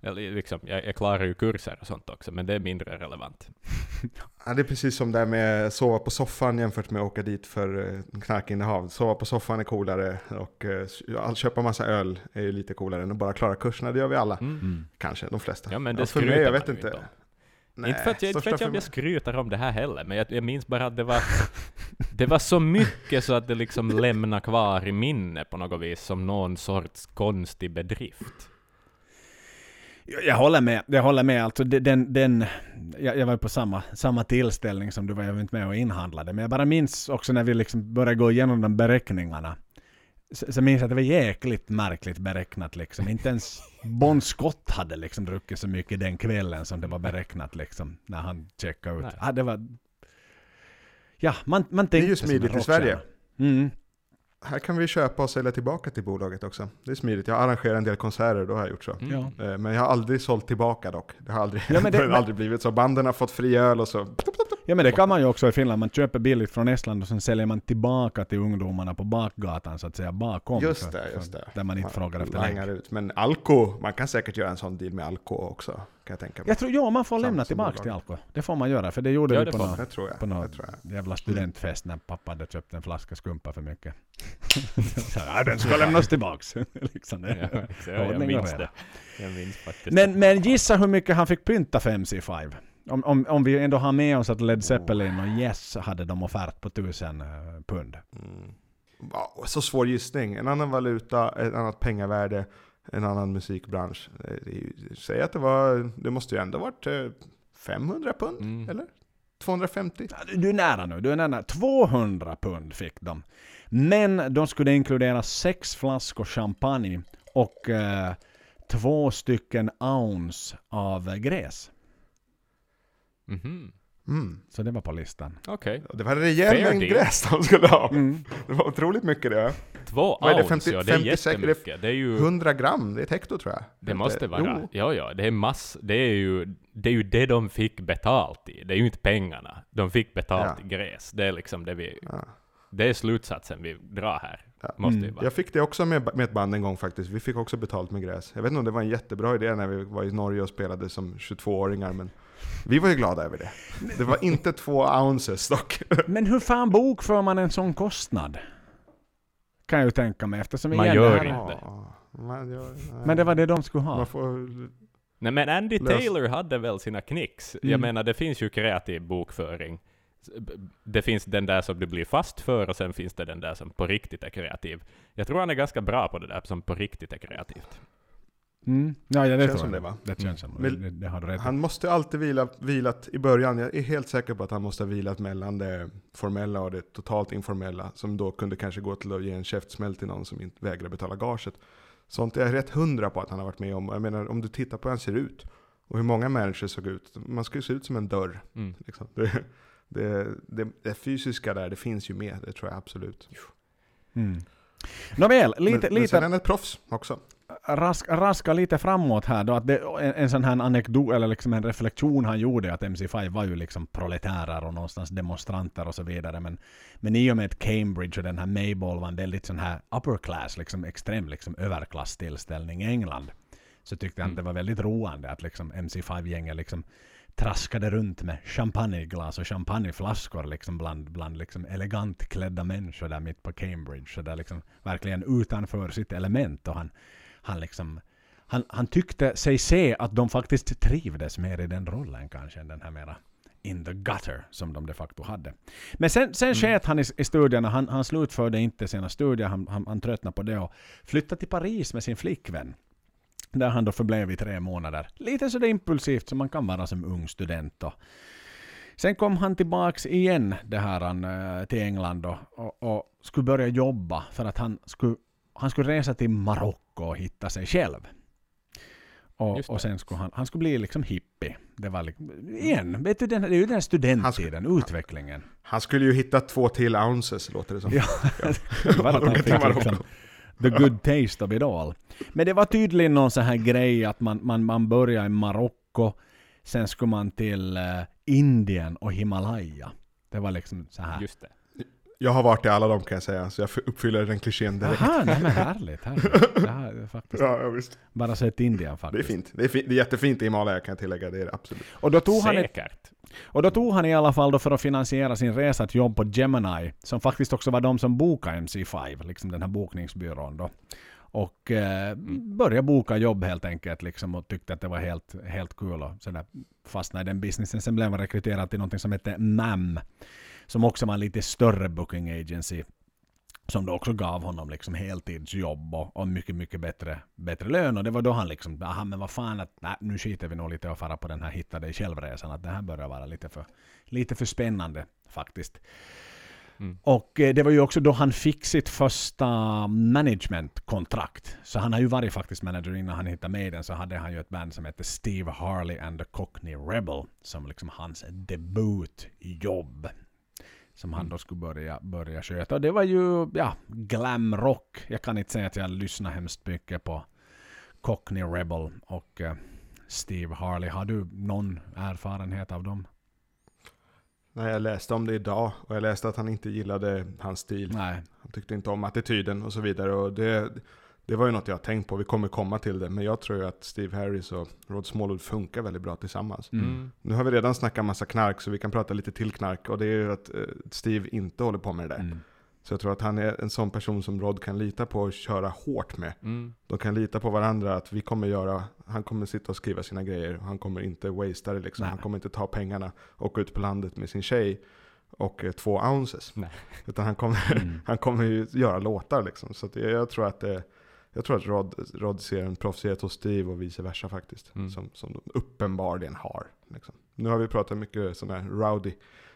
eller liksom, jag, jag klarar ju kurser och sånt också, men det är mindre relevant. Ja, det är precis som det här med sova på soffan jämfört med att åka dit för eh, knarkinnehav. Sova på soffan är coolare och att köpa massa öl är ju lite coolare än att bara klara kurserna. Det gör vi alla. Mm. Mm. Kanske, de flesta. Ja, men det för mig, jag vet inte. inte. Nej, inte för att jag inte vet jag om jag skryter om det här heller, men jag, jag minns bara att det var, det var så mycket så att det liksom lämnar kvar i minne på något vis som någon sorts konstig bedrift. Jag jag håller med. Jag håller med. Alltså den, den, jag, jag var på samma, samma tillställning som du var. Jag var inte med och inhandlade. Men jag bara minns också när vi liksom började gå igenom de beräkningarna. Så, så minns jag att det var jäkligt märkligt beräknat liksom. Inte ens Bon Scott hade liksom druckit så mycket den kvällen som det var beräknat liksom. När han checkade ut. Nej. Ah, det var... Ja, man, man Det är ju smidigt i. Sverige. Mm. Här kan vi köpa och sälja tillbaka till bolaget också. Det är smidigt. Jag arrangerar en del konserter, då har jag gjort så. Mm. Ja. Eh, Men jag har aldrig sålt tillbaka dock. Det har aldrig, Ja, men det- det har aldrig blivit så. Banden har fått fri öl och så Ja men det kan man ju också i Finland. Man köper billigt från Estland och sen säljer man tillbaka till ungdomarna på bakgatan så att säga bakom. Just det, just det. Där man inte Man frågar efter länk. ut. Men Alko, man kan säkert göra en sån deal med Alko också. Kan jag tänka mig. Jag tror, ja man får Samma lämna tillbaka till Alko. Det får man göra för det gjorde Ja, vi det på någon, Det tror jag. på någon Det tror jag. jävla studentfest när pappa hade köpt en flaska skumpa för mycket. så, ja, den ska lämnas tillbaks. liksom, det. Ja, jag och minns det. Jag minns faktiskt Men, men gissa hur mycket han fick pynta för MC5? Om, om, om vi ändå har med oss att Led Zeppelin och Yes hade de offert på 1000 eh, pund. Mm. Wow, så svår gissning. En annan valuta, ett annat pengavärde, en annan musikbransch. Eh, Säg att det var, det måste ju ändå varit eh, 500 pund, Mm. eller? 250? Ja, Du du är nära nu, du är nära. 200 pund fick de. Men de skulle inkludera sex flaskor champagne och eh, två stycken ounce av gräs. Mhm. Mm. Så det var på listan. Okej. Det var en rejäl Fair mängd deal. gräs de skulle ha. Mm. Det var otroligt mycket det. Två Vad är det, ounce, 50 ja, det är 56 jättemycket. Det är ju... 100 gram, det är ett hekto tror jag. Det måste vara. Jo. Ja, ja, det är mass... Det är ju det, är ju det de fick betalt i. Det är ju inte pengarna. De fick betalt Ja. i gräs. Det är liksom det vi... Ja. Det är slutsatsen vi drar här. Ja. Måste Mm. vara. Jag fick det också med, med ett band en gång faktiskt. Vi fick också betalt med gräs. Jag vet inte om det var en jättebra idé när vi var i Norge och spelade som 22-åringar, men vi var ju glada över det. Det var inte två ounces dock. Men hur fan bokför man en sån kostnad? Kan jag ju tänka mig eftersom Man igen, gör det här. Ja, man gör, nej. Men det var det de skulle ha. Man får, Nej men Andy Lös- Taylor hade väl sina knicks. Jag Mm. menar, det finns ju kreativ bokföring. Det finns den där som du blir fast för och sen finns det den där som på riktigt är kreativ. Jag tror han är ganska bra på det där som på riktigt är kreativt. Mm. Ja, ja, det Känns som det, va? Det känns som Men det. Det har rätt han måste alltid vila, vilat i början. Jag är helt säker på att han måste ha vilat mellan det formella och det totalt informella. Som då kunde kanske gå till att ge en käftsmäll till någon som inte vägrar betala gaget. Sånt är jag rätt hundra på att han har varit med om. Jag menar, om du tittar på hur han ser ut. Och hur många managers såg ut. Man ska ju se ut som en dörr. Mm. Liksom. Det, det, det, det fysiska där, det finns ju med. Det tror jag absolut. Mm. Nåväl, lite, men, men lite sen är han ett proffs också. Rask, raska lite framåt här då. Att det, en, en sån här anekdot, eller liksom en reflektion han gjorde att MC5 var ju liksom proletärer och någonstans demonstranter och så vidare. Men, men i och med att Cambridge och den här Mayball var en väldigt sån här upper class, liksom extrem liksom överklasstillställning i England. Så tyckte han Mm. det var väldigt roande att liksom MC5-gänget liksom traskade runt med champagneglas och champagneflaskor liksom bland, bland liksom elegant klädda människor där mitt på Cambridge. Så där liksom verkligen utanför sitt element. Och han, han, liksom, han, han tyckte sig se att de faktiskt trivdes mer i den rollen kanske än den här mera in the gutter som de de facto hade. Men sen, sen Mm. sket han i, i studierna. Han, han slutförde inte sina studier. Han, han, han tröttnade på det och flyttade till Paris med sin flickvän. Där han då förblev i tre månader. Lite sådär impulsivt som man kan vara som ung student. Då. Sen kom han tillbaks igen det här, han, eh, till England då, och, och skulle börja jobba för att han skulle, han skulle resa till Marocko och hitta sig själv. Och, det. och sen skulle han, han skulle bli liksom hippie. Det var liksom, igen, vet du, den, det är ju den studenttiden, utvecklingen. Han skulle ju hitta två till ounces, låter det som. Ja, bara att han fick liksom the good taste of it all. Men det var tydligen någon sån här grej att man, man, man börjar i Marocko, sen skulle man till eh, Indien och Himalaya. Det var liksom så här. Just det. Jag har varit i alla dem kan jag säga, så jag uppfyller den klichén direkt. Jaha, nej men härligt. härligt. Jag har faktiskt Ja, ja, visst. bara sett Indien Det är faktiskt. fint. Det är, fint. Det är jättefint i Himalaya kan jag tillägga, det är det absolut. Och då, tog han ett, Säkert. och då tog han i alla fall då för att finansiera sin resa ett jobb på Gemini, som faktiskt också var de som bokade MC5, liksom den här bokningsbyrån då. Och eh, började boka jobb helt enkelt liksom och tyckte att det var helt, helt kul och sådär fastnade i den businessen. Sen blev han rekryterad till något som hette MAM, som också var en lite större booking agency. Som då också gav honom liksom heltidsjobb och, och mycket, mycket bättre, bättre lön. Och det var då han liksom, aha men vad fan, att, nej, nu skiter vi nog lite och fara på den här hitta dig självresan. Att det här börjar vara lite för, lite för spännande faktiskt. Mm. Och eh, det var ju också då han fick sitt första managementkontrakt. Så han har ju varit faktiskt manager innan han hittade Maiden så hade han ju ett band som hette Steve Harley and the Cockney Rebel. Som liksom hans debutjobb. Som han då skulle börja, börja sköta. Och det var ju ja, glamrock. Jag kan inte säga att jag lyssnar hemskt mycket på Cockney Rebel och eh, Steve Harley. Har du någon erfarenhet av dem? Nej, jag läste om det idag och jag läste att han inte gillade hans stil. Nej. Han tyckte inte om attityden och så vidare. Och det, det var ju något jag har tänkt på, vi kommer komma till det. Men jag tror ju att Steve Harris och Rod Smallwood funkar väldigt bra tillsammans. Mm. Nu har vi redan snackat massa knark, så vi kan prata lite till knark. Och det är ju att eh, Steve inte håller på med det där. Mm. Så jag tror att han är en sån person som Rod kan lita på och köra hårt med. Mm. De kan lita på varandra att vi kommer göra, han kommer sitta och skriva sina grejer. Han kommer inte wastea det liksom. Nej. Han kommer inte ta pengarna och gå ut på landet med sin tjej och eh, två ounces. Nej. Utan han kommer, Mm. han kommer ju göra låtar liksom. Så att jag, jag tror att det, jag tror att Rod, Rod ser en proffsighet hos Steve och vice versa faktiskt. Mm. Som, som de uppenbarligen har. Liksom. Nu har vi pratat mycket sån här rowdy,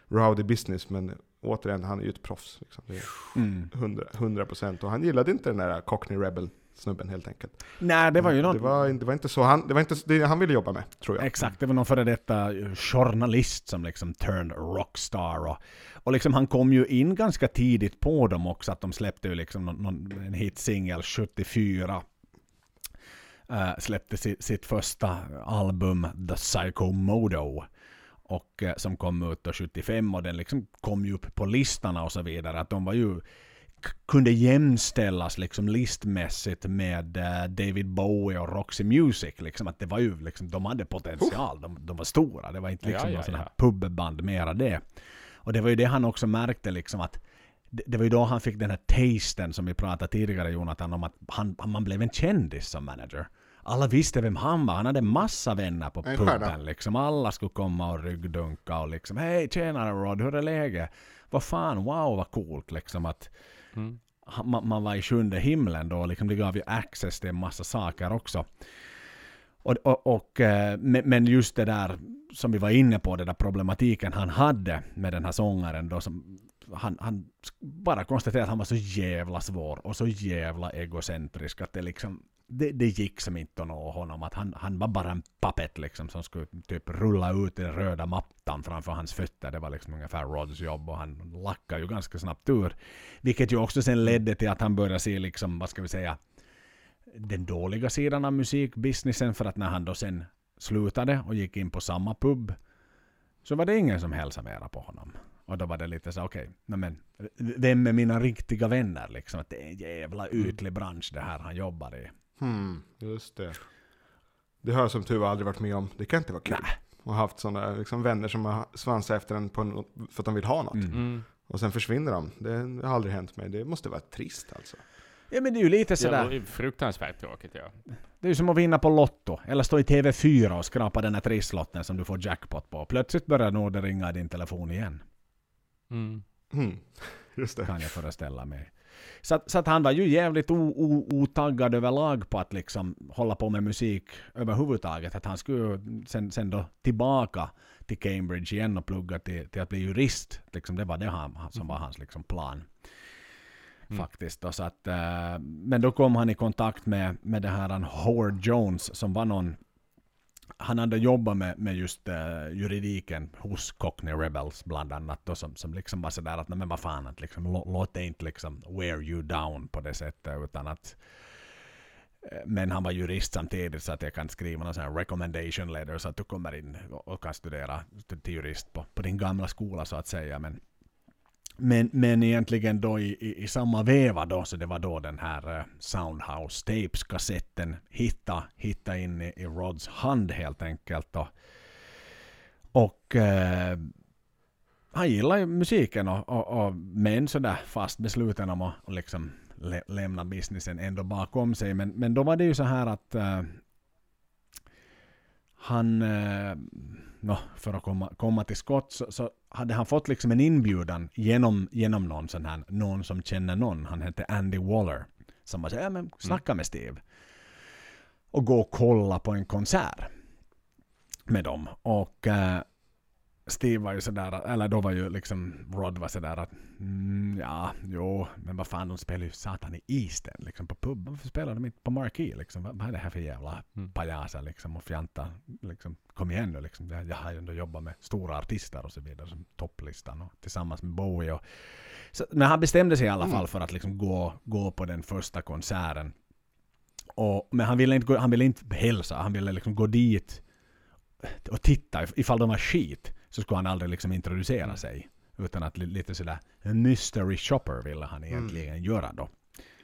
rowdy business, men återigen, han är ju ett proffs. Liksom. Det är Mm. 100, 100% och han gillade inte den där Cockney Rebel snubben helt enkelt. Nej, det var ju någon... det, var, det var inte så han, det var inte det han ville jobba med, tror jag. Exakt, det var någon före detta journalist som liksom turned rockstar. Och, och liksom han kom ju in ganska tidigt på dem också, att de släppte ju liksom någon, någon, en hitsingel 74. Uh, släppte sitt, sitt första album The Psycho Modo. Och eh, som kom ut då 75 och den liksom kom ju upp på listorna och så vidare. Att de var ju kunde jämställas liksom listmässigt med eh, David Bowie och Roxy Music. Liksom, att det var ju liksom, de hade potential, de, de var stora. Det var inte liksom Ja, ja, någon ja. pubband mera det. Och det var ju det han också märkte liksom att det, var ju då han fick den här tasten som vi pratade tidigare Jonathan om att han, man blev en kändis som manager. Alla visste vem han var. Han hade massa vänner på En puben. Liksom. Alla skulle komma och ryggdunka och liksom Hej tjenare Rod, hur är läget? Vad fan, wow vad coolt liksom att Mm. man, man var i sjunde himlen då. Liksom det gav ju access till en massa saker också. Och, och, och, eh, men men just det där som vi var inne på, den där problematiken han hade med den här sångaren då som han, han bara konstaterade att han var så jävla svår och så jävla egocentrisk att det liksom det, det gick som inte att nå honom. Att han, han var bara en pappet liksom som skulle typ rulla ut den röda mattan framför hans fötter. Det var liksom ungefär Rods jobb och han lackade ju ganska snabbt ur. Vilket ju också sen ledde till att han började se liksom, vad ska vi säga, den dåliga sidan av musikbusinessen för att när han då sen slutade och gick in på samma pub så var det ingen som hälsade mera på honom. Och då var det lite så okej, okay, men vem är mina riktiga vänner liksom? Att det är en jävla ytlig bransch det här han jobbar i. Hmm, just det. Det har jag som tur var aldrig varit med om. Det kan inte vara kul. Nej. Och haft sådana liksom, vänner som har svansat efter en på en, för att de vill ha något. Mm. Mm. Och sen försvinner de. Det har aldrig hänt mig. Det måste vara trist alltså. Ja men det är ju lite Ja, sådär. det är fruktansvärt tråkigt ja. Det är ju som att vinna på Lotto. Eller stå i TV4 och skrapa den här trisslotten som du får jackpot på. Plötsligt börjar nog det ringa i din telefon igen. Mm. Hmm. Just det. Kan jag föreställa mig. Så, att- så att han var ju jävligt o, o, otaggad överlag på att liksom hålla på med musik överhuvudtaget. Att han skulle sen, sen då tillbaka till Cambridge igen och plugga till, till att bli jurist. Liksom det var det han, som var hans liksom plan. Mm. Faktiskt. Då, så att, eh, men då kom han i kontakt med, med det här han Howard Jones som var någon han hade jobbat med, med just uh, juridiken hos Cockney Rebels bland annat. Då, som, som liksom var sådär att nej, men vad fan, att liksom, lå- låt det inte liksom wear you down på det sättet. Utan att, eh, men han var jurist samtidigt så att jag kan skriva någon sån här recommendation letter så att du kommer in och, och kan studera till till jurist på, på din gamla skola så att säga. Men, men, men egentligen då i, i, i samma veva då, så det var då den här eh, Soundhouse Tapes-kassetten hitta, hitta in i, i Rods hand helt enkelt. Då. Och eh, han gillar ju musiken och, och, och men sådär fast besluten om att och liksom lä, lämna businessen ändå bakom sig. Men, men då var det ju så här att eh, han, eh, nå, för att komma, komma till skott så, så hade han fått liksom en inbjudan genom, genom någon sån här, någon som känner någon. Han hette Andy Waller. Som här, ja men snacka med Steve. Och gå och kolla på en konsert med dem. Och eh, Steve var ju sådär, eller då var ju liksom Rod var sådär att mm, ja, jo, men vad fan de spelar ju satan i East End liksom på puben. Varför spelar de inte på Marquee liksom? Vad, vad är det här för jävla Mm. pajaser liksom och fjantar liksom? Kom igen nu liksom. Jag, jag har ju ändå jobbat med stora artister och så vidare som topplistan och tillsammans med Bowie och så, men han bestämde sig i alla Mm. fall för att liksom gå, gå på den första konserten. Och, men han ville, inte gå, han ville inte hälsa, han ville liksom gå dit och titta if- ifall de var skit. Så skulle han aldrig liksom introducera Mm. sig. Utan att li- lite sådär mystery shopper ville han Mm. egentligen göra då.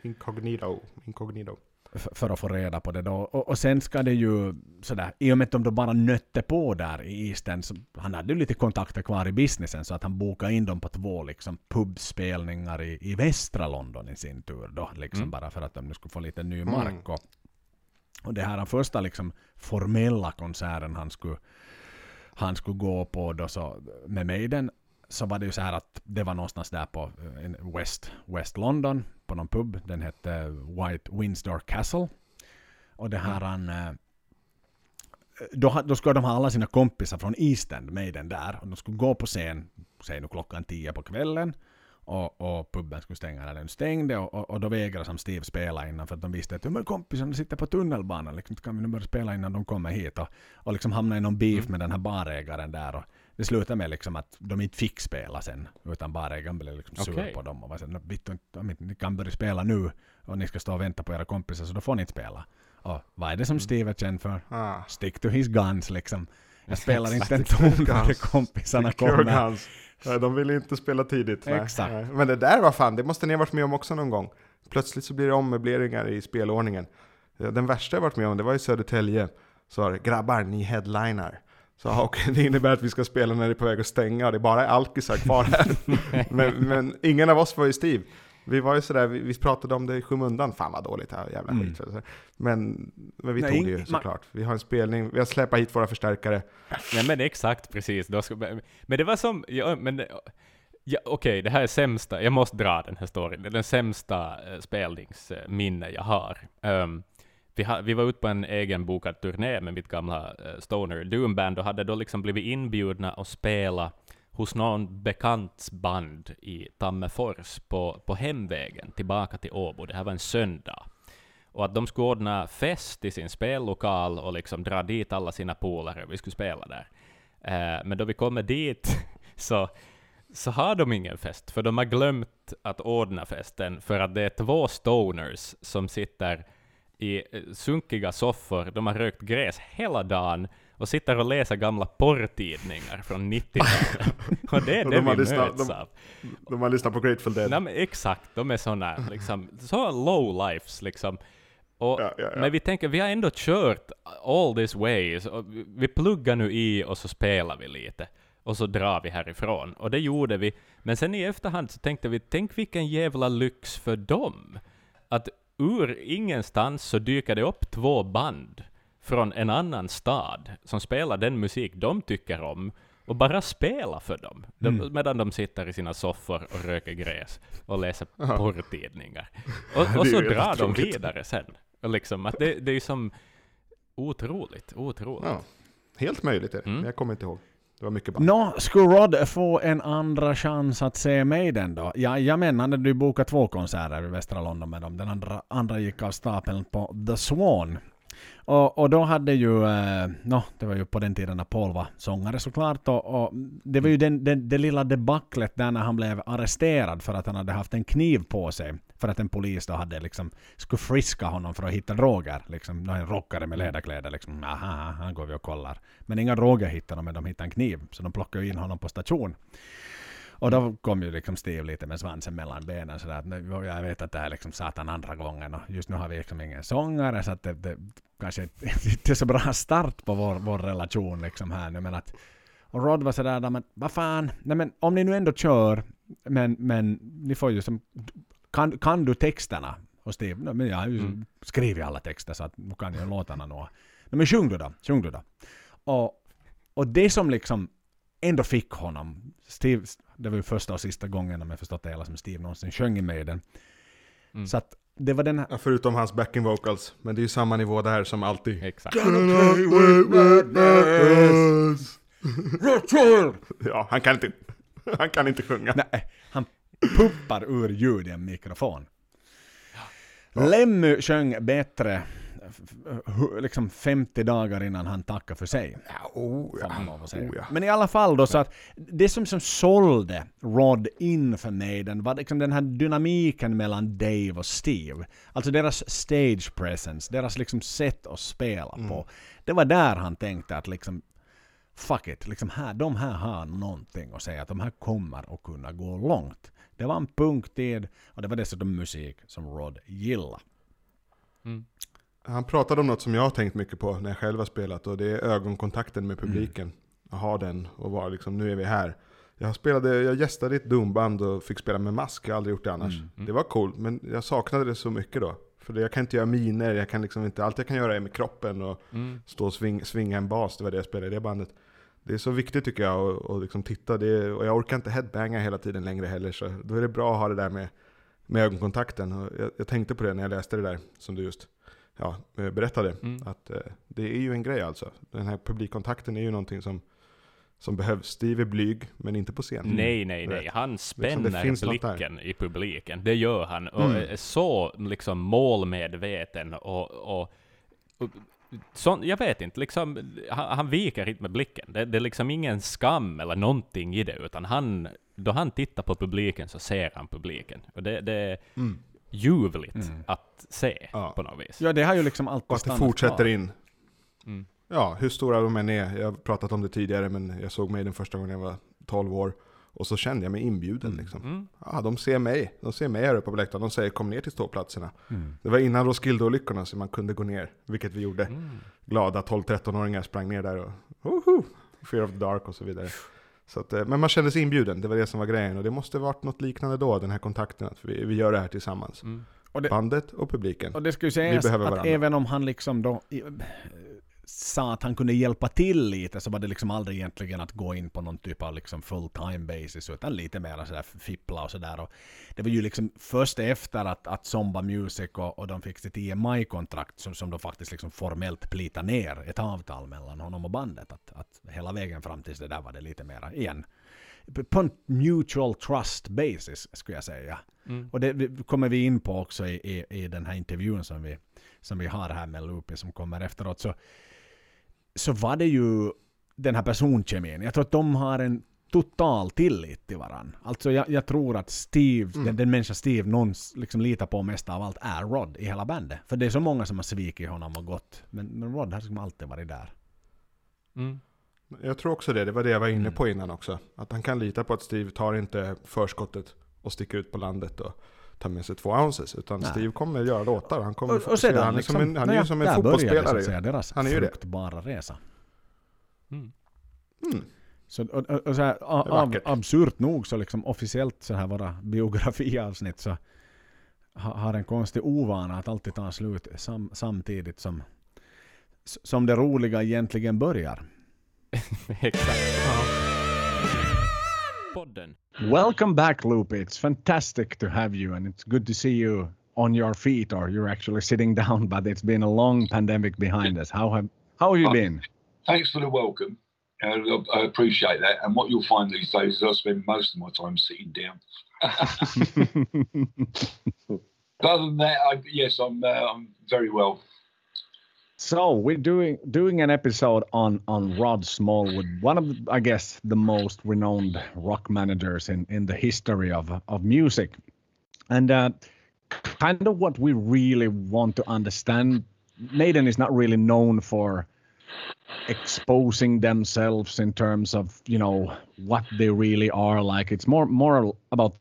Incognito. Incognito. F- för att få reda på det då. Och, och sen ska det ju sådär, i och med att de då bara nötte på där i Eastern, så han hade ju lite kontakter kvar i businessen så att han bokade in dem på två liksom pubspelningar i, i västra London i sin tur då, liksom Mm. bara för att de nu skulle få lite ny Mm. mark. Och, och det här den första liksom formella konserten han skulle, han skulle gå på då så, med Maiden så var det ju så här att det var någonstans där på eh, West, West London på någon pub. Den hette White Windsor Castle. Och det här han... eh, Då, då skulle de ha alla sina kompisar från East End med den där. Och de skulle gå på scen, säg nu klockan tio på kvällen. Och, och puben skulle stänga när den stängde. Och, och, och då vägrade som Steve spela innan för att de visste att "Ja, men kompisarna sitter på tunnelbanan. Liksom, kan vi nu börja spela innan de kommer hit? Och, och liksom hamna i någon beef med den här barägaren där. Och det slutade med liksom att de inte fick spela sen. Utan barägaren blev liksom sur Okej. på dem. Och var så, "Nå, "Vittu, om ni kan börja spela nu och ni ska stå och vänta på era kompisar så då får ni inte spela. Och vad är det som Steve är känd för? Ah. Stick to his guns liksom. Jag spelar inte en ton när kompisarna kommer. Nej, de ville inte spela tidigt. nej. Exakt. Nej. Men det där var fan, det måste ni ha varit med om också någon gång. Plötsligt så blir det ommöbleringar i spelordningen. Den värsta jag varit med om, det var i Södertälje. Så var det, grabbar, ni headlinar. Så okej, det innebär att vi ska spela när det är på väg att stänga och det är bara alkisar kvar här. men, men ingen av oss var ju Steve. Vi var ju sådär, vi, vi pratade om det i skymundan. Fan vad dåligt det här, jävla Mm. skit. Men, men vi Nej, tog det ju man- såklart. Vi har en spelning, vi har släpat hit våra förstärkare. Nej men exakt, precis. Men det var som, ja, men ja, okej, det här är sämsta, jag måste dra den här storyn. Det är den sämsta eh, spelningsminne jag har. Ehm, vi, ha, vi var ute på en egen bokad turné med mitt gamla eh, Stoner Doomband och hade då liksom blivit inbjudna att spela hos någon bekants band i Tammerfors på, på hemvägen tillbaka till Åbo. Det här var en söndag. Och att de skulle ordna fest i sin spellokal och liksom dra dit alla sina polare vi skulle spela där. Eh, men då vi kommer dit så, så har de ingen fest, för de har glömt att ordna festen för att det är två stoners som sitter i eh, sunkiga soffor, de har rökt gräs hela dagen och sitter och läser gamla porrtidningar från 90-talet. och det är det de vi lyssnat- möts de- av. De har lyssnat på Grateful Dead. Nej, men exakt, de är såna liksom, så low lives liksom. Och, Ja, ja, ja. Men vi tänker, vi har ändå kört all this way, vi pluggar nu i och så spelar vi lite. Och så drar vi härifrån. Och det gjorde vi. Men sen i efterhand så tänkte vi, tänk vilken jävla lyx för dem. Att ur ingenstans så dyker det upp två band från en annan stad som spelar den musik de tycker om och bara spela för dem. De, Mm. Medan de sitter i sina soffor och röker gräs och läser Ja. porrtidningar. Och, och så drar de vidare sen. Och liksom, att det, det är ju som otroligt, otroligt. Ja, helt möjligt är det. Mm. Men jag kommer inte ihåg. Det var mycket band. Nå, skulle Rod få en andra chans att se mig den då? Ja, jag menar, hade ju bokat två konserter i västra London med dem. Den andra, andra gick av stapeln på The Swan. Och, och då hade ju, eh, no, det var ju på den tiden när Paul var sångare såklart. Och, och det var ju den, den, det lilla debaclet där när han blev arresterad för att han hade haft en kniv på sig. För att en polis då hade liksom, skulle friska honom för att hitta droger. Liksom, en rockare med ledarkläder liksom, aha, han går vi och kollar. Men inga droger hittade de, men de hittade en kniv. Så de plockade in honom på station. Och då kom ju liksom Steve lite med svansen mellan benen sådär att nu, jag vet att det här är liksom satan andra gången och just nu har vi liksom ingen sångare så att det, det kanske inte är så bra start på vår, vår relation liksom här nu men att och Rod var sådär, men vad fan, nej men om ni nu ändå kör, men, men ni får ju som, kan, kan du texterna? Och Steve, men jag har ju Mm. skrivit alla texter så att nu kan jag låtarna nå. Nej men sjung du då, sjung du då. Och, och det som liksom ändå fick honom, Steve, det var ju första och sista gången om jag förstått det hela som Steve någonsin sjöng i Maiden. Mm. Så att det var den här... Ja, förutom hans backing vocals. Men det är ju samma nivå där som alltid. Exakt. Ja, han kan inte, han kan inte sjunga. Nej, han pumpar ur ljud i en mikrofon. Lemmy sjöng bättre liksom 50 dagar innan han tackade för sig. Ja, oh, säga. Oh, ja. Men i alla fall då så att det som, som sålde Rod in för Maiden var liksom den här dynamiken mellan Dave och Steve. Alltså deras stage presence, deras liksom sätt att spela på. Det var där han tänkte att liksom fuck it, liksom här, de här har någonting att säga, att de här kommer att kunna gå långt. Det var en punktid och det var dessutom musik som Rod gillade. Mm. Han pratade om något som jag har tänkt mycket på när jag själv har spelat och det är ögonkontakten med publiken. Att ha den och vara liksom, nu är vi här. Jag, spelade, jag gästade ett doomband och fick spela med mask, jag har aldrig gjort det annars. Mm. Det var coolt, men jag saknade det så mycket då. För jag kan inte göra miner, jag kan liksom inte, allt jag kan göra är med kroppen och Mm. stå och sving, svinga en bas, det var det jag spelade i det bandet. Det är så viktigt tycker jag att och liksom titta, det och jag orkar inte headbanga hela tiden längre heller, så då är det bra att ha det där med, med ögonkontakten. Och jag, jag tänkte på det när jag läste det där, som du just ja, eh, berättade, Mm. att eh, det är ju en grej alltså. Den här publikkontakten är ju någonting som, som behövs. Steve är blyg, men inte på scen. Nej, nej, nej. Han spänner finns något där. blicken i publiken. Det gör han. Och Mm. är så liksom målmedveten och, och, och så, jag vet inte, liksom, han, han viker inte med blicken. Det, det är liksom ingen skam eller någonting i det, utan han, då han tittar på publiken så ser han publiken. Och det, det Mm. Ljuvligt Mm. att se Ja. på något vis. Ja, det har ju liksom alltid Och att det fortsätter kvar. in. Mm. Ja, hur stora de än är. Jag har pratat om det tidigare, men jag såg mig den första gången jag var 12 år. Och så kände jag mig inbjuden liksom. Mm. Ja, de ser mig. De ser mig här uppe på läktaren. De säger kom ner till ståplatserna. Mm. Det var innan Roskilde-olyckorna så man kunde gå ner, vilket vi gjorde. Mm. Glada 12-13-åringar sprang ner där och woho! Fear of the Dark och så vidare. Så att, eh, men man kände sig inbjuden, det var det som var grejen. Och det måste varit något liknande då, den här kontakten. Att vi, vi gör det här tillsammans. Mm. Och det, Bandet och publiken. Och det ska ju sägas att varandra. även om han liksom då sa att han kunde hjälpa till lite så var det liksom aldrig egentligen att gå in på någon typ av liksom full time basis utan lite mer sådär fippla och sådär. Och Det var ju liksom först efter att, att Zomba Music och, och de fick sitt EMI-kontrakt som, som de faktiskt liksom formellt plitade ner ett avtal mellan honom och bandet. Att, att hela vägen fram tills det där var det lite mera igen. På en mutual trust basis skulle jag säga. Mm. Och det kommer vi in på också i, i, i den här intervjun som vi, som vi har här med Lupi som kommer efteråt. Så, så var det ju den här personkemin. Jag tror att de har en total tillit till varandra. Alltså jag, jag tror att Steve, Mm. den, den människa Steve någon liksom litar på mest av allt är Rod i hela bandet. För det är så många som har svikit honom och gått. Men, men Rod har liksom alltid varit där. Mm. Jag tror också det, det var det jag var inne Mm. på innan också. Att han kan lita på att Steve tar inte förskottet och sticker ut på landet och tar med sig två ounces. Utan Nej. Steve kommer göra låtar. Han kommer Och, och sedan han är liksom, som en, han är ju som en där började, fotbollsspelare. att säga, deras Han är ju det. fruktbara resa. Mm. Mm. Så, och, och, så här, ab, absurt nog så liksom officiellt så här våra biografiavsnitt så ha, har en konstig ovana att alltid ta slut sam, samtidigt som, som det roliga egentligen börjar. Exakt. Podden. Welcome back Loopy. It's fantastic to have you and it's good to see you on your feet or you're actually sitting down but it's been a long pandemic behind us. How have, how have you been? Thanks for the welcome. Uh, I I appreciate that. And what you'll find these days is I spend most of my time sitting down. But other than that, I, yes, I'm uh, I'm very well. So we're doing doing an episode on on Rod Smallwood, one of I guess the most renowned rock managers in in the history of of music, and uh, kind of what we really want to understand. Maiden is not really known for exposing themselves in terms of you know what they really are like. It's more more about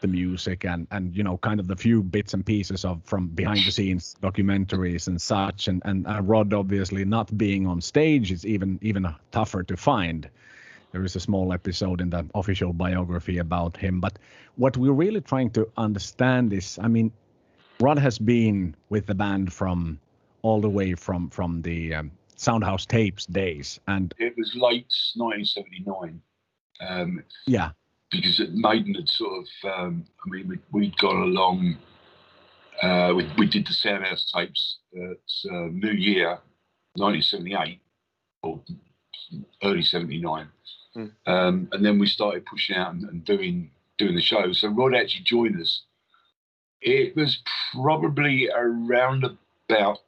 the music and and you know kind of the few bits and pieces of from behind the scenes documentaries and such. And and, and Rod obviously not being on stage is even even tougher to find. There is a small episode in the official biography about him. But what we're really trying to understand is I mean Rod has been with the band from all the way from from the um, Soundhouse tapes days. And It was late 1979. Um, yeah because Maiden had sort of, um, I mean, we, we'd got along. Uh, we, we did the Soundhouse tapes at uh, New Year, 1978, or early 79, Hmm. um, and then we started pushing out and, and doing doing the shows. So Rod actually joined us. It was probably around about,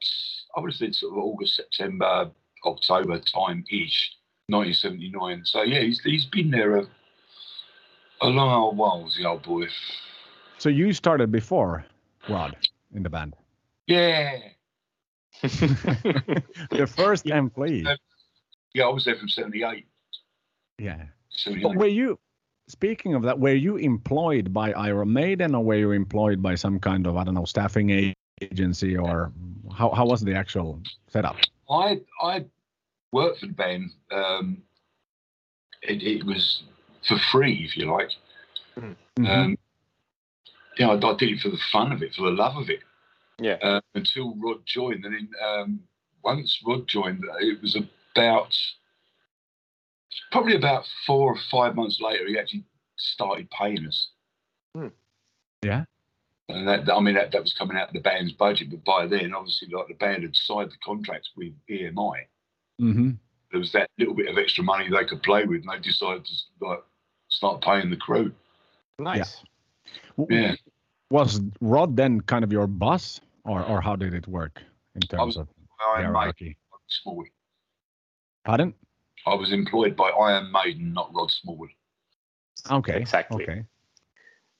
I would have said, sort of August, September, October time ish, 1979. So yeah, he's he's been there a a long old while, was the old boy. so you started before Rod in the band Yeah. the first employee Yeah, I was there from 78. Yeah. But were you speaking of that? Were you employed by Iron Maiden, or were you employed by some kind of I don't know staffing agency, or how how was the actual setup? I I worked for the band. Um, it, it was for free, if you like. Mhm. Um, you know, I, I did it for the fun of it, for the love of it. Yeah. Uh, until Rod joined, and then um, once Rod joined, it was about probably about four or five months later. He actually started paying us. yeah. And that, I mean, that, that was coming out of the band's budget, but by then, obviously, like the band had signed the contracts with EMI. hmm There was that little bit of extra money they could play with, and they decided to like start paying the crew. Nice. Yeah. Was Rod then kind of your boss, or or how did it work in terms was- of Iron Maiden, hierarchy? Smallwood. Pardon? I was employed by Iron Maiden, not Rod Smallwood. Okay. Exactly. Okay.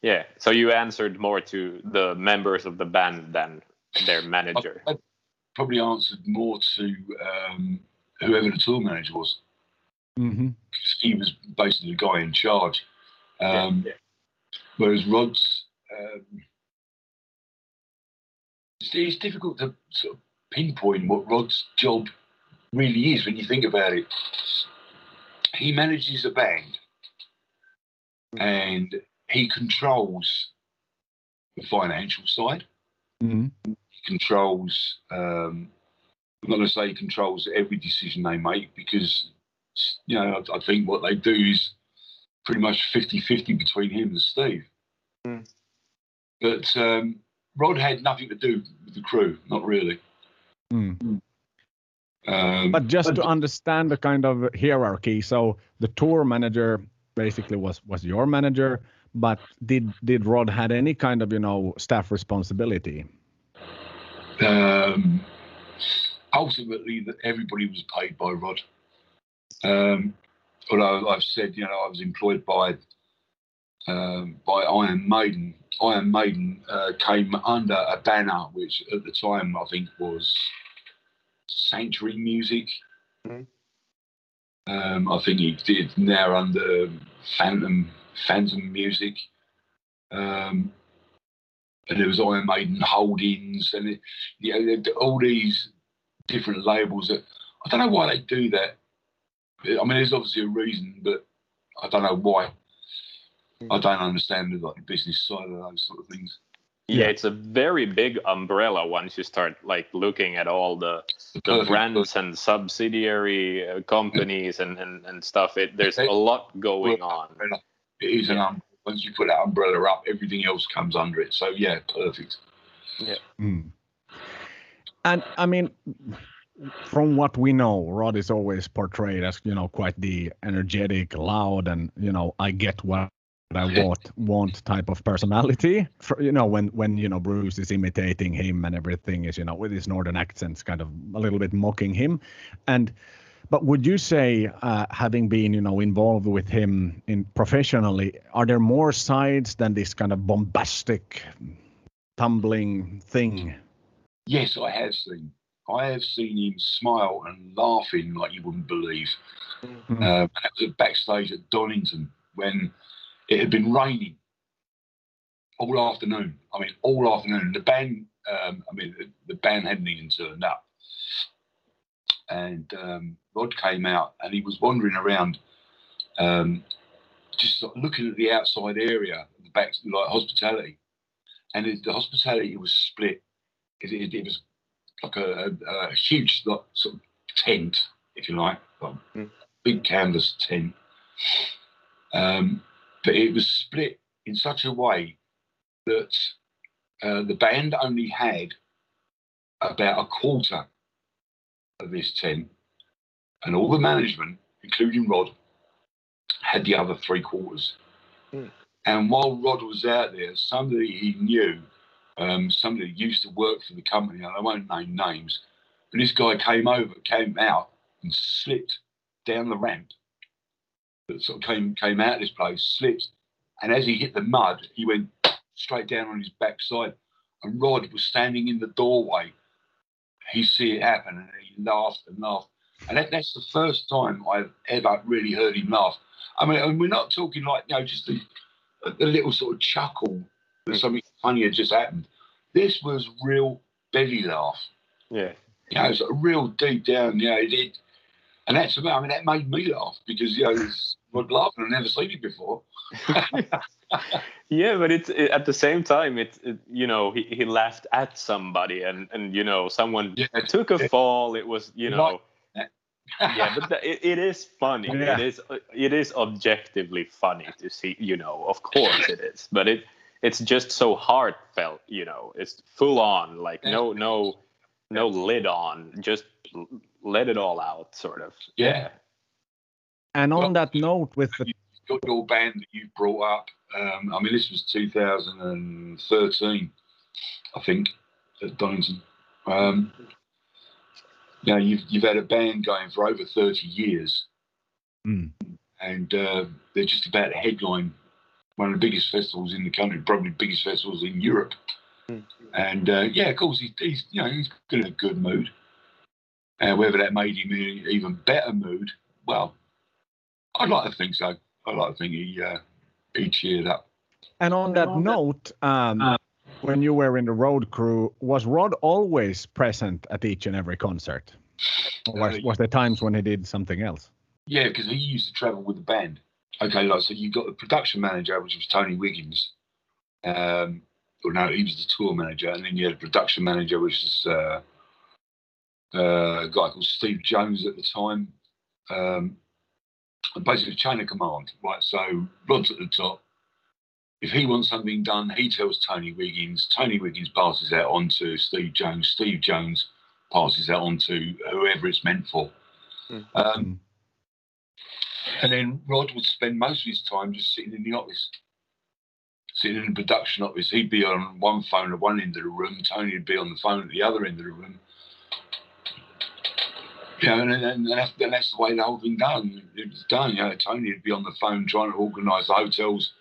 Yeah. So you answered more to the members of the band than their manager. I, I probably answered more to um, whoever the tour manager was, hmm because he was basically the guy in charge. Um, yeah. Whereas Rod's, um, it's, it's difficult to sort of pinpoint what Rod's job really is when you think about it. He manages a band and he controls the financial side. hmm He controls, um, I'm not going to say he controls every decision they make because, you know, I, I think what they do is pretty much 50 50 between him and Steve. Mm. But um, Rod had nothing to do with the crew, not really. Mm. Um, But just to understand the kind of hierarchy, so the tour manager basically was was your manager, but did did Rod had any kind of you know staff responsibility? um, ultimately, that everybody was paid by Rod. Um, although I've said, you know, I was employed by um, by Iron Maiden. Iron Maiden uh, came under a banner which, at the time, I think was Sanctuary Music. Mhm. Um, I think he did now under Phantom Phantom Music. Um, and there was Iron Maiden Holdings, and it, you know, all these different labels that I don't know why they do that. I mean, there's obviously a reason, but I don't know why. I don't understand the, like, business side of those sort of things. Yeah, Yeah. it's a very big umbrella once you start like looking at all the, the brands and subsidiary uh, companies and, and, and stuff. It there's a lot going on. It is an um, once you put that umbrella up, everything else comes under it. So yeah, perfect. Mm. And I mean, from what we know, Rod is always portrayed as you know quite the energetic, loud, and you know I get what I want want type of personality. For, you know when when you know Bruce is imitating him and everything is you know with his northern accents, kind of a little bit mocking him, and. But would you say, uh, having been, you know, involved with him in professionally, are there more sides than this kind of bombastic, tumbling thing? Yes, I have seen. I have seen him smile and laughing like you wouldn't believe. Mm. Uh, that was at backstage at Donington when it had been raining all afternoon. I mean, all afternoon. The band, um, I mean, the, the band hadn't even turned up. And um, Rod came out and he was wandering around, um, just looking at the outside area, the back, like hospitality. And the hospitality was split. It, it, it was like a, a, a huge like, sort of tent, if you like, like Mm. big canvas tent. Um, but it was split in such a way that uh, the band only had about a quarter of this tent, and all the management, including Rod, had the other three quarters. Mm. And while Rod was out there, somebody he knew, um, somebody who used to work for the company, and I won't name names, and this guy came over, came out, and slipped down the ramp that sort of came came out of this place, slipped, and as he hit the mud, he went straight down on his backside. And Rod was standing in the doorway. He see it happen, and he laughed and laughed. and that, that's the first time I've ever really heard him laugh. I mean, and we're not talking like you know just a, a little sort of chuckle that Mm. something funny had just happened. This was real belly laugh. Yeah. You know, it's a real deep down. You know, it, it and that's about, I mean that made me laugh because you know it's Rod laughing. I've never seen it before. Yeah, but it's it, at the same time, it's it, you know he, he laughed at somebody, and and you know someone Yeah, took a yeah. fall. It was you Like know yeah, but the, it, it is funny. Yeah. It is it is objectively funny to see. You know, of course it is, but it it's just so heartfelt. You know, it's full on, like no no no lid on, just let it all out, sort of. Yeah. And on Well, that note, with the got your band that you brought up. Um, I mean, this was 2013, I think, at Donington. Um, you know, you've, you've had a band going for over 30 years, Mm. and uh, they're just about to headline one of the biggest festivals in the country, probably the biggest festivals in Europe. Mm. And uh, yeah, of course, he's, he's you know he's in a good mood. And whether that made him in an even better mood, well, I'd like to think so. I'd like to think he uh, he cheered up. and on that note, um, Uh, when you were in the road crew, was Rod always present at each and every concert? Or was, Uh, was there times when he did something else? Yeah, because he used to travel with the band. Okay, like so, you got the production manager, which was Tony Wiggins. Um, well, no, he was the tour manager, and then you had a production manager, which was uh, uh, a guy called Steve Jones at the time. Um, and basically, chain of command, right? So Rod's at the top. If he wants something done, he tells Tony Wiggins. Tony Wiggins passes that on to Steve Jones. Steve Jones passes that on to whoever it's meant for. Mm. Um, Mm. And then Rod would spend most of his time just sitting in the office, sitting in the production office. He'd be on one phone at one end of the room, Tony would be on the phone at the other end of the room. Know, and, and that's, and that's the way the whole thing done. It was done. You know, Tony would be on the phone trying to organise hotels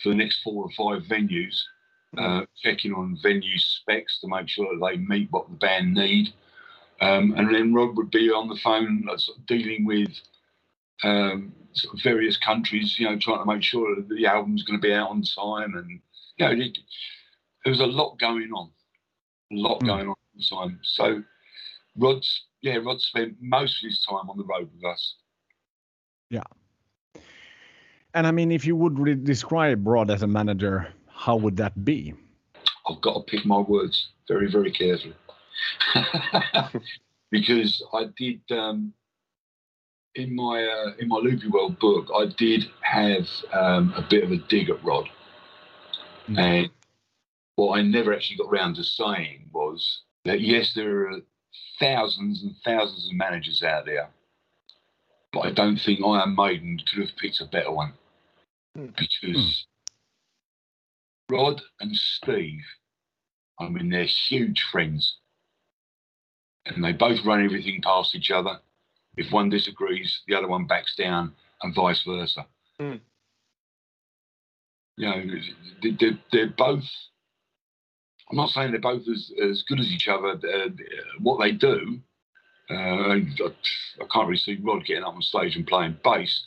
for the next four or five venues, uh, checking on venue specs to make sure that they meet what the band need. Um, and then Rod would be on the phone uh, sort of dealing with um, sort of various countries, you know, trying to make sure that the album's going to be out on time. And, you know, it, there was a lot going on, a lot Mm. going on at the time. So Rod's, yeah, Rod spent most of his time on the road with us. Yeah. And I mean, if you would re- describe Rod as a manager, how would that be? I've got to pick my words very, very carefully. because I did um, in my uh, in my Loopy World book, I did have um, a bit of a dig at Rod, Mm. and what I never actually got round to saying was that yes, there are thousands and thousands of managers out there, but I don't think Iron Maiden could have picked a better one Hmm. because Rod and Steve, I mean, they're huge friends. And they both run everything past each other. If one disagrees, the other one backs down, and vice versa. Hmm. You know, they- they're, they're both. I'm not saying they're both as, as good as each other. Uh, what they do, uh, I, I can't really see Rod getting up on stage and playing bass.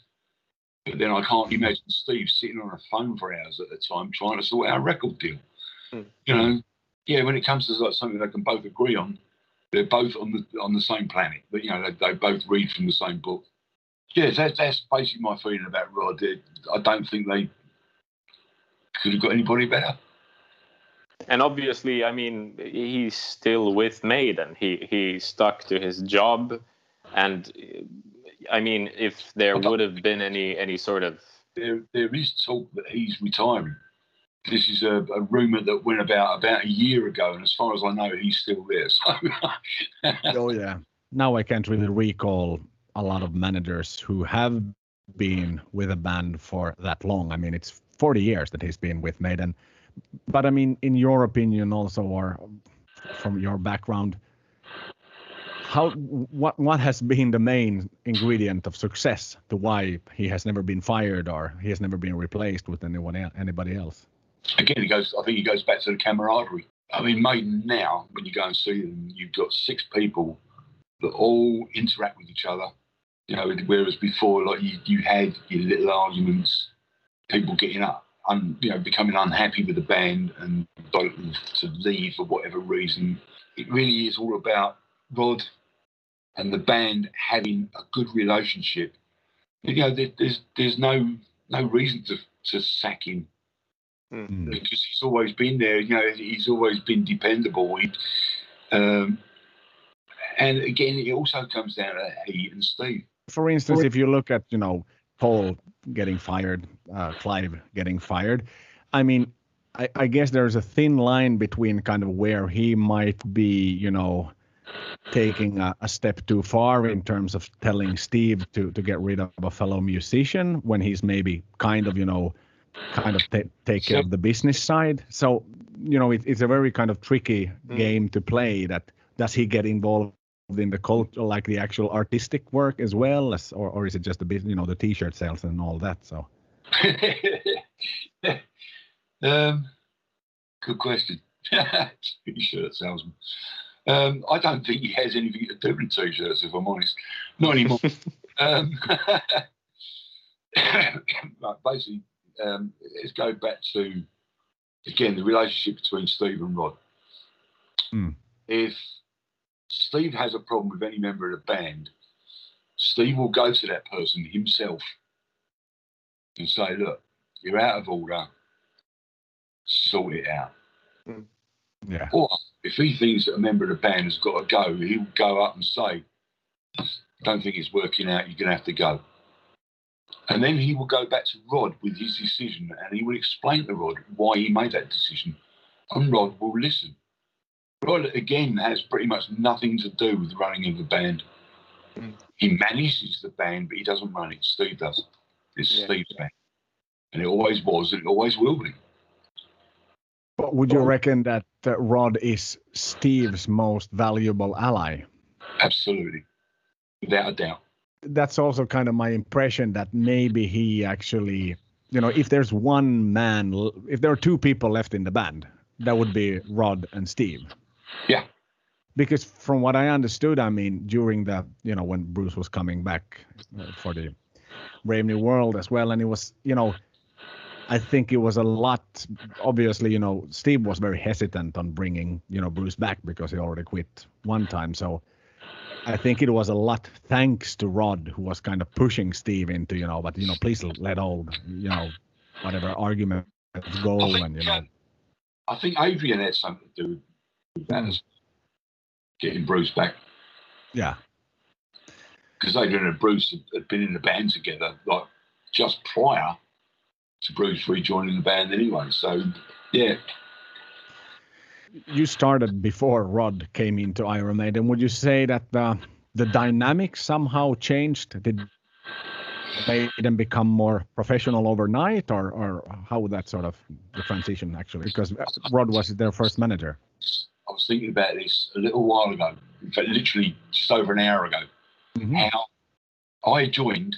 But then I can't imagine Steve sitting on a phone for hours at a time trying to sort out a record deal. Hmm. You know, yeah, when it comes to like something they can both agree on, they're both on the on the same planet. But you know, they, they both read from the same book. Yeah, that's that's basically my feeling about Rod. I don't think they could have got anybody better. and obviously, I mean, he's still with Maiden. He he stuck to his job, and I mean, if there would have been any any sort of There there is talk that he's retiring. This is a, a rumor that went about about a year ago, and as far as I know, he's still there. So oh yeah. Now I can't really recall a lot of managers who have been with a band for that long. I mean, it's 40 years that he's been with Maiden. But I mean, in your opinion, also, or from your background, how what what has been the main ingredient of success to why he has never been fired or he has never been replaced with anyone anybody else? Again, he goes. I think he goes back to the camaraderie. I mean, Maiden now, when you go and see them, you've got six people that all interact with each other. You know, whereas before, like you, you had your little arguments, people getting up, un, you know, becoming unhappy with the band and voting to leave for whatever reason. It really is all about Rod and the band having a good relationship. You know, there, there's there's no no reason to to sack him Mm. because he's always been there. You know, he's always been dependable. He, um, and again, it also comes down to he and Steve. For instance, if you look at you know Paul getting fired, uh, Clive getting fired, I mean, I, I guess there's a thin line between kind of where he might be, you know, taking a, a step too far in terms of telling Steve to to get rid of a fellow musician when he's maybe kind of you know kind of ta- take care of the business side. So you know, it, it's a very kind of tricky Mm. game to play. That does he get involved in the culture, like the actual artistic work as well, as or, or is it just the business, you know, the T-shirt sales and all that? So um, good question. T-shirt salesman. Um, I don't think he has anything to do with t-shirts, if I'm honest. Not anymore. um, basically, um, let's go back to again the relationship between Steve and Rod. Hmm. If Steve has a problem with any member of the band, Steve will go to that person himself and say, "Look, you're out of order. Sort it out." yeah, Or if he thinks that a member of the band has got to go, he'll go up and say, Don't think it's working out, you're going to have to go. And then he will go back to Rod with his decision and he will explain to Rod why he made that decision. And Rod will listen. Rod, again, has pretty much nothing to do with running of the band. Mm. He manages the band, but he doesn't run it. Steve does. It's Yeah. Steve's band. And it always was, and it always will be. but would you reckon that uh, Rod is Steve's most valuable ally? Absolutely. Without a doubt. That's also kind of my impression that maybe he actually, you know, if there's one man, if there are two people left in the band, that would be Rod and Steve. Yeah. because from what I understood, I mean, during the you know when Bruce was coming back uh, for the Brave New World as well, and it was you know, I think it was a lot. Obviously, you know, Steve was very hesitant on bringing you know Bruce back because he already quit one time. So I think it was a lot thanks to Rod who was kind of pushing Steve into you know, but you know, please let all you know whatever arguments go think, and you know. Um, I think Adrian had something to do with that, getting Bruce back. Yeah. Because Adrian and Bruce had been in the band together, like just prior to Bruce rejoining the band anyway. So, yeah, you started before Rod came into Iron Maiden. Would you say that the the dynamic somehow changed? Did Maiden become more professional overnight, or or how would that sort of the transition actually? Because Rod was their first manager. I was thinking about this a little while ago, in fact, literally just over an hour ago. Mhm. How I joined,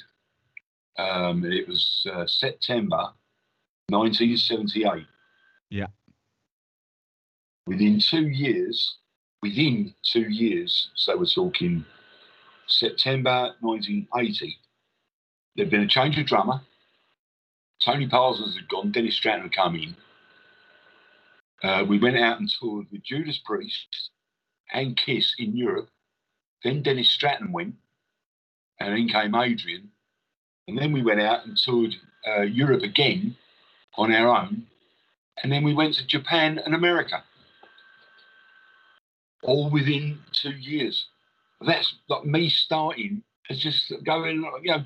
um, it was uh, September 1978. Yeah. Within two years, within two years, so we're talking September 1980, there'd been a change of drummer. Tony Parsons had gone, Dennis Stratton had come in. Uh, we went out and toured with Judas Priest and Kiss in Europe. Then Dennis Stratton went, and then came Adrian. And then we went out and toured uh, Europe again on our own. And then we went to Japan and America. All within two years. That's like me starting as just going, you know,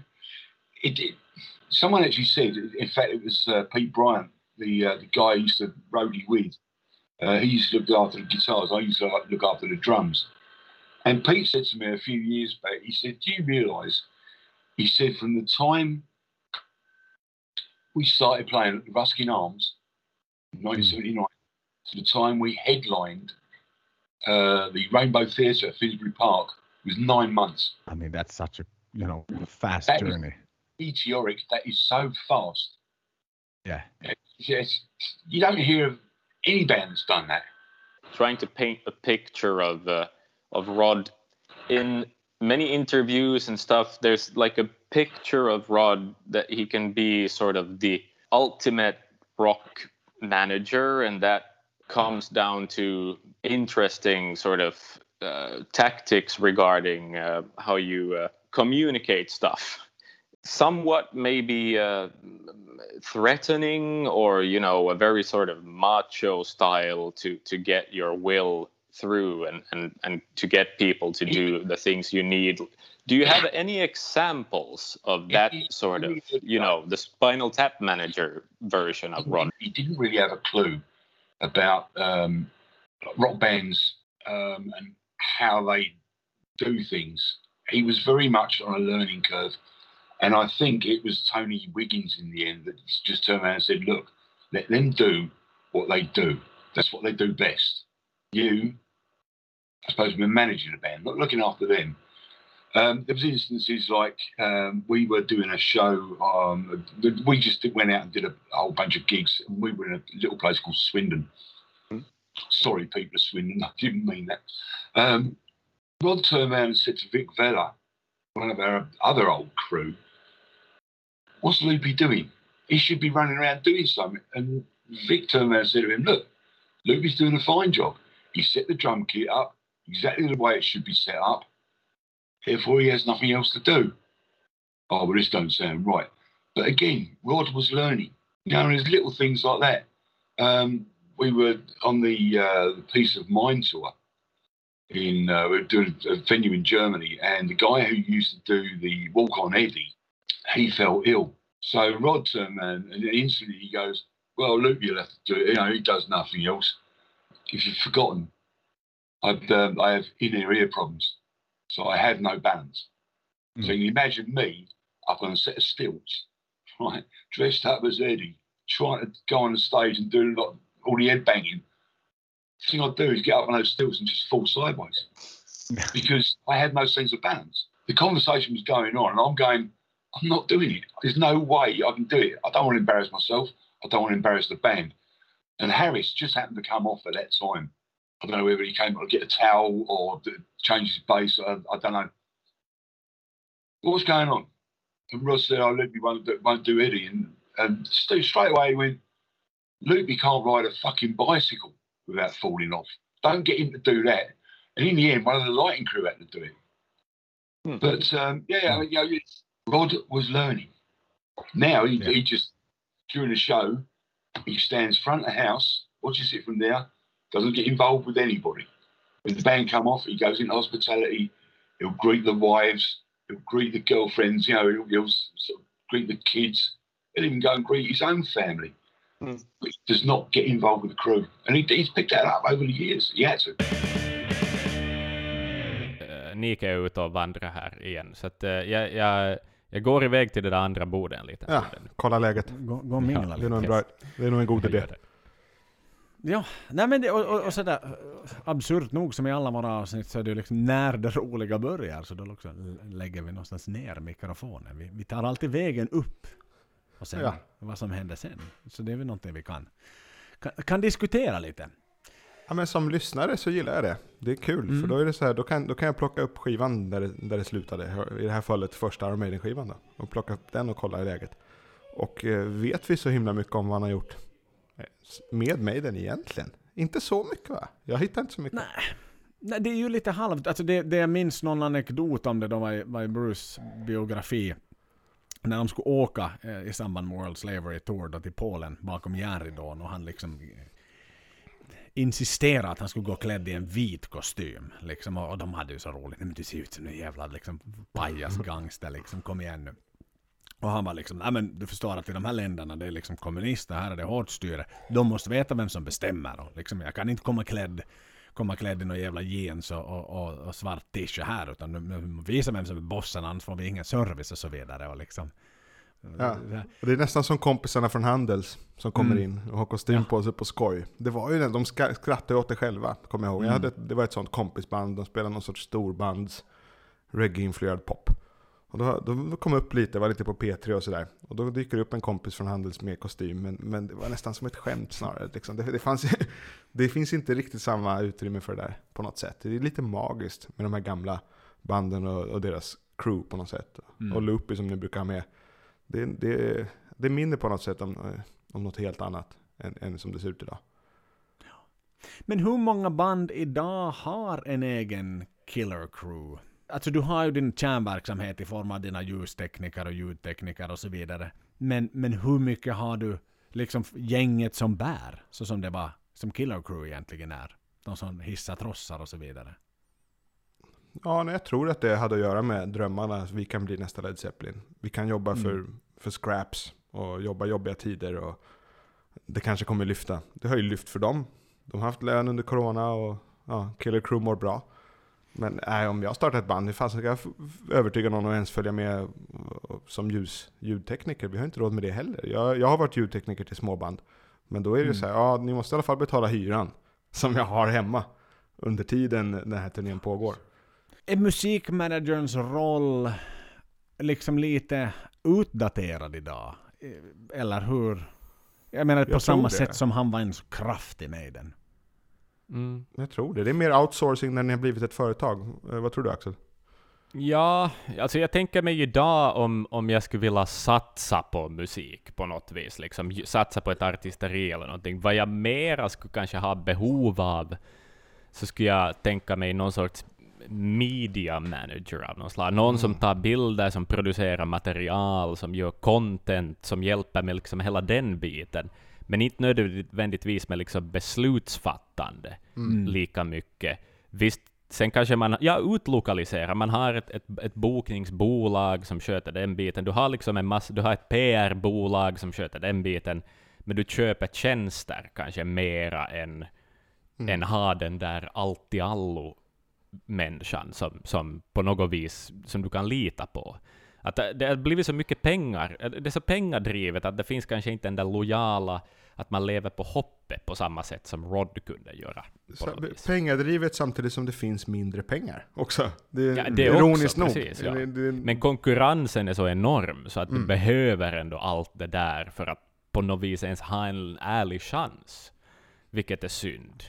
it, it, someone actually said, in fact, it was uh, Pete Bryant, the uh, the guy I used to roadie with. Uh, he used to look after the guitars. I used to like, look after the drums. And Pete said to me a few years back, he said, Do you realise? He said, from the time we started playing at the Ruskin Arms in 1979 to the time we headlined uh, the Rainbow Theatre at Finsbury Park was nine months. I mean, that's such a you know fast That journey. Meteoric, that is so fast. Yeah. Yes, you don't hear of any band that's done that. trying to paint a picture of uh, of Rod in many interviews and stuff, there's like a picture of Rod that he can be sort of the ultimate rock manager, and that comes down to interesting sort of uh, tactics regarding uh, how you uh, communicate stuff. Somewhat maybe uh, threatening, or you know, a very sort of macho style to to get your will through and and and to get people to do the things you need. Do you have any examples of that sort of, you know, the Spinal Tap Manager version of Ron? He didn't really have a clue about um, rock bands um, and how they do things. He was very much on a learning curve. And I think it was Tony Wiggins in the end that just turned around and said, look, let them do what they do. That's what they do best. You, I suppose, we're managing a band, not looking after them. Um, there was instances like um, we were doing a show. Um, we just went out and did a, whole bunch of gigs. And we were in a little place called Swindon. Hmm. Sorry, people of Swindon, I didn't mean that. Um, Rod turned around and said to Vic Vella, one of our other old crew, "What's Loopy doing? He should be running around doing something." And Vic turned around and said to him, "Look, Loopy's doing a fine job. He set the drum kit up exactly the way it should be set up." Therefore, he has nothing else to do. Oh, well, this don't sound right. But again, Rod was learning. You know, there's little things like that. Um, we were on the, uh, the Peace of Mind tour. In uh, we were doing a venue in Germany, and the guy who used to do the Walk on Eddie, he fell ill. So Rod turned around, and instantly he goes, "Well, Luke, you'll have to do it. You know, he does nothing else. If you've forgotten, I've, um, I have inner ear problems." So I had no balance. Mm. So you imagine me up on a set of stilts, right, dressed up as Eddie, trying to go on the stage and do lot, all the head banging. The thing I'd do is get up on those stilts and just fall sideways because I had no sense of balance. The conversation was going on, and I'm going, I'm not doing it. There's no way I can do it. I don't want to embarrass myself. I don't want to embarrass the band. And Harris just happened to come off at that time. I don't know whether he came to get a towel or change his base. I, I don't know. What was going on? And Ross said, "Oh, Loopy won't do, won't do Eddie." And and Steve straight away he went, "Loopy can't ride a fucking bicycle without falling off. Don't get him to do that." And in the end, one of the lighting crew had to do it. Hmm. But um, yeah, I mean, you know, Rod was learning. Now he, Yeah. he just during the show he stands front of the house, watches it from there, doesn't get involved with anybody. When the band come off, he goes into hospitality. He'll greet the wives. He'll greet the girlfriends. You know, he'll, he'll sort of greet the kids. He'll even go and greet his own family. Hmm. But he does not get involved with the crew, and he, he's picked that up over the years. He had to. Nick är ute och vandrar här igen, så att eh, jag, jag, jag går iväg till det där andra bordet en liten Ja, stund. kolla läget. Gå, gå och mingla Ja, Det är nog en, lite. bra, det är nog en god Jag idé. Ja, nej men det, och, och, och sådär absurt nog som i alla våra avsnitt så är det ju liksom när det roliga börjar så då också lägger vi någonstans ner mikrofonen. Vi, vi tar alltid vägen upp och sen Ja. vad som händer sen. Så det är väl någonting vi kan, kan, kan diskutera lite. Ja, men som lyssnare så gillar jag det. Det är kul, Mm. för då är det så här, då kan, då kan jag plocka upp skivan där det, där det slutade. I det här fallet första Iron Maiden-skivan då. Och plocka upp den och kolla i läget. Och eh, vet vi så himla mycket om vad han har gjort med Maiden egentligen? Inte så mycket va? Jag hittar inte så mycket. Nej. Nej, det är ju lite halvt. Alltså det, det jag minns någon anekdot om det då var i, var i Bruce biografi. När de skulle åka eh, i samband med World Slavery Tour då till Polen bakom järnridån och han liksom eh, insisterade att han skulle gå klädd i en vit kostym. Liksom, och, och de hade ju så roligt. Nej, men du ser ut som en jävla liksom, pajasgangster liksom. Kom igen nu. Och han var liksom, nej men du förstår att i de här länderna det är liksom kommunister, här är det hårt styre. De måste veta vem som bestämmer. Och liksom, jag kan inte komma klädd komma klädd i några jävla jeans och, och, och, och svart t-shirt här utan visa vem som är bossen annars får vi ingen service och så vidare. Och liksom, Ja. Och det är nästan som kompisarna från Handels som kommer Mm. in och har kostym på sig på skoj. Det var ju de skrattade åt det själva, kommer jag ihåg. Jag Mm. hade, det var ett sånt kompisband, de spelade någon sorts storbands reggae-influerad pop. Och då, då kom upp lite, var lite på P3 och sådär. Och då dyker det upp en kompis från Handels med kostym, men, men det var nästan som ett skämt snarare. Liksom. Det, det, fanns, det finns inte riktigt samma utrymme för det där på något sätt. Det är lite magiskt med de här gamla banden och, och deras crew på något sätt. Mm. Och Loopy som ni brukar ha med. Det, det, det minner på något sätt om, eh, om något helt annat än, än som det ser ut idag. Men hur många band idag har en egen killer crew? Alltså du har ju din kärnverksamhet i form av dina ljustekniker och ljudtekniker och så vidare. Men, men hur mycket har du liksom gänget som bär? Så som det var, som killer crew egentligen är. De som hissar trossar och så vidare. Ja, nej, jag tror att det hade att göra med drömmarna. Vi kan bli nästa Led Zeppelin. Vi kan jobba Mm. för, för scraps och jobba jobbiga tider. Och det kanske kommer lyfta. Det har ju lyft för dem. De har haft lön under corona och ja, Killer Crew mår bra. Men nej, om jag startar ett band, hur fan ska jag övertyga någon att ens följa med och- som ljus, ljudtekniker? Vi har inte råd med det heller. Jag, jag har varit ljudtekniker till småband. Men då är det Mm. så här, ja ni måste i alla fall betala hyran. Som jag har hemma. Under tiden den här turnén pågår. Är musikmanagerns roll liksom lite utdaterad idag? Eller hur? Jag menar på Jag tror samma det. sätt som han var en så kraftig med den. Mm. Jag tror det. Det är mer outsourcing när ni har blivit ett företag. Eh, vad tror du Axel? Ja, alltså jag tänker mig idag om, om jag skulle vilja satsa på musik på något vis, liksom satsa på ett artisteri eller någonting. Vad jag mera skulle kanske ha behov av, så skulle jag tänka mig någon sorts media manager av något slag. Någon som tar bilder, som producerar material, som gör content, som hjälper med liksom hela den biten. Men inte nödvändigtvis med liksom beslutsfattande lika mycket. Visst, sen kanske man ja, utlokaliserar. Man har ett, ett, ett bokningsbolag som sköter den biten. Du har liksom en massa, du har ett PR-bolag som sköter den biten. Men du köper tjänster kanske mera än, än ha den där allt i allo människan som, som på något vis som du kan lita på. Att det, det har blivit så mycket pengar, det är så pengadrivet att det finns kanske inte den där lojala, att man lever på hoppet på samma sätt som Rod kunde göra. Så, pengadrivet samtidigt som det finns mindre pengar också. Det är, Ja, det är ironiskt också, nog. precis, ja. Det- det- Men konkurrensen är så enorm så att Mm. du behöver ändå allt det där för att på något vis ens ha en ärlig chans. Vilket är synd.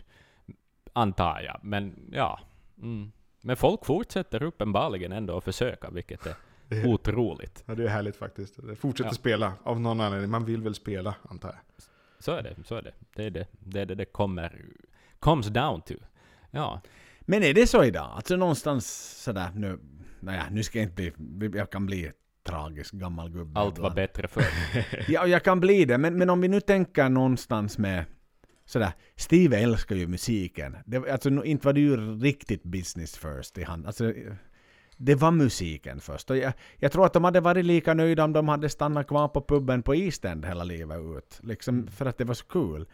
Antar jag. Men ja. Mm. Men folk fortsätter uppenbarligen ändå att försöka, vilket är det är, otroligt. ja, det är härligt faktiskt. Fortsätter Ja. spela av någon anledning. Man vill väl spela, antar jag. Så är det, så är det. Det är det det, är det, det kommer, comes down to. Ja. Men är det så idag? Alltså någonstans sådär nu, naja, nu ska jag inte bli, jag kan bli tragisk gammal gubbe Allt var bättre förr. Ja, jag kan bli det, men, men om vi nu tänker någonstans med sådär, Steve älskar ju musiken. Det, alltså inte var det ju riktigt business first i han. Alltså, det var musiken först. Och jag, jag tror att de hade varit lika nöjda om de hade stannat kvar på puben på East End hela livet ut. Liksom för att det var så kul.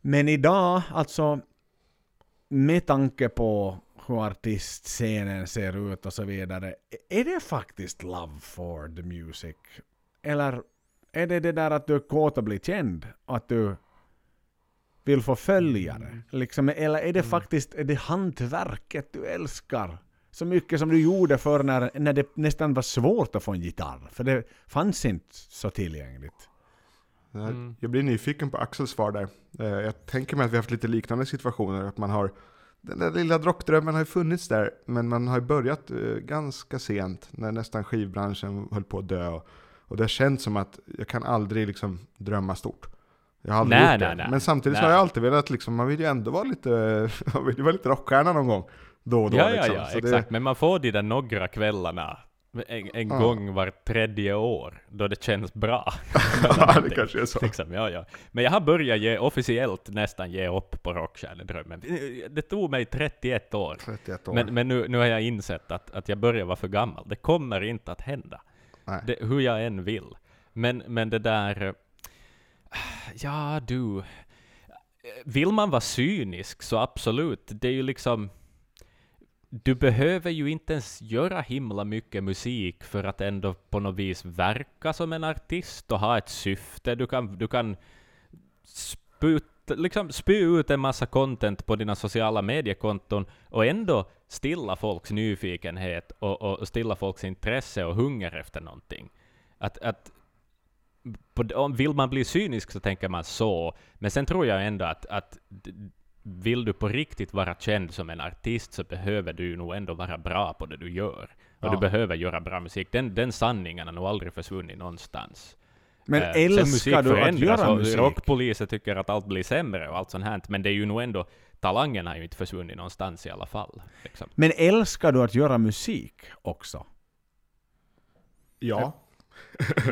Men idag, alltså med tanke på hur artistscenen ser ut och så vidare. Är det faktiskt love for the music? Eller är det det där att du är kåt att bli känd? Att du vill få följare? Liksom, eller är det faktiskt är det hantverket du älskar? Så mycket som du gjorde förr när, när det nästan var svårt att få en gitarr. För det fanns inte så tillgängligt. Jag- Mm. Jag blir nyfiken på Axels svar där. Eh, Jag tänker mig att vi har haft lite liknande situationer. Att man har, den där lilla rockdrömmen har ju funnits där, men man har ju börjat eh, ganska sent, när nästan skivbranschen höll på att dö. Och, och det har känts som att jag kan aldrig liksom drömma stort. Jag har aldrig Nej, gjort det. nej, nej. Men samtidigt så Nej. har jag alltid velat, liksom, man vill ju ändå vara lite, man vill ju vara lite rockstjärna någon gång. Då och då Ja, liksom. ja, ja, det- exakt. Men man får de där några kvällarna en, en Ja. gång var tredje år, då det känns bra. ja, det kanske är så. Liksom, ja, ja. Men jag har börjat ge, officiellt nästan ge upp på rockstjärnedrömmen. Det tog mig 31 år. 31 år. Men, men nu, nu har jag insett att, att jag börjar vara för gammal. Det kommer inte att hända. Det, hur jag än vill. Men, men det där... Ja, du. Vill man vara cynisk så absolut. Det är ju liksom... Du behöver ju inte ens göra himla mycket musik för att ändå på något vis verka som en artist och ha ett syfte. Du kan, du kan sput, liksom spy ut en massa content på dina sociala mediekonton och ändå stilla folks nyfikenhet och, och stilla folks intresse och hunger efter någonting. Att, att på, om vill man bli cynisk så tänker man så, men sen tror jag ändå att, att vill du på riktigt vara känd som en artist så behöver du ju nog ändå vara bra på det du gör. Och Ja. du behöver göra bra musik. Den, den sanningen har nog aldrig försvunnit någonstans. Men Eh, älskar musik du att göra och musik? Rockpoliser tycker att allt blir sämre och allt sånt här. Men det är ju nog ändå, talangen har ju inte försvunnit någonstans i alla fall. Liksom. Men älskar du att göra musik också? Ja.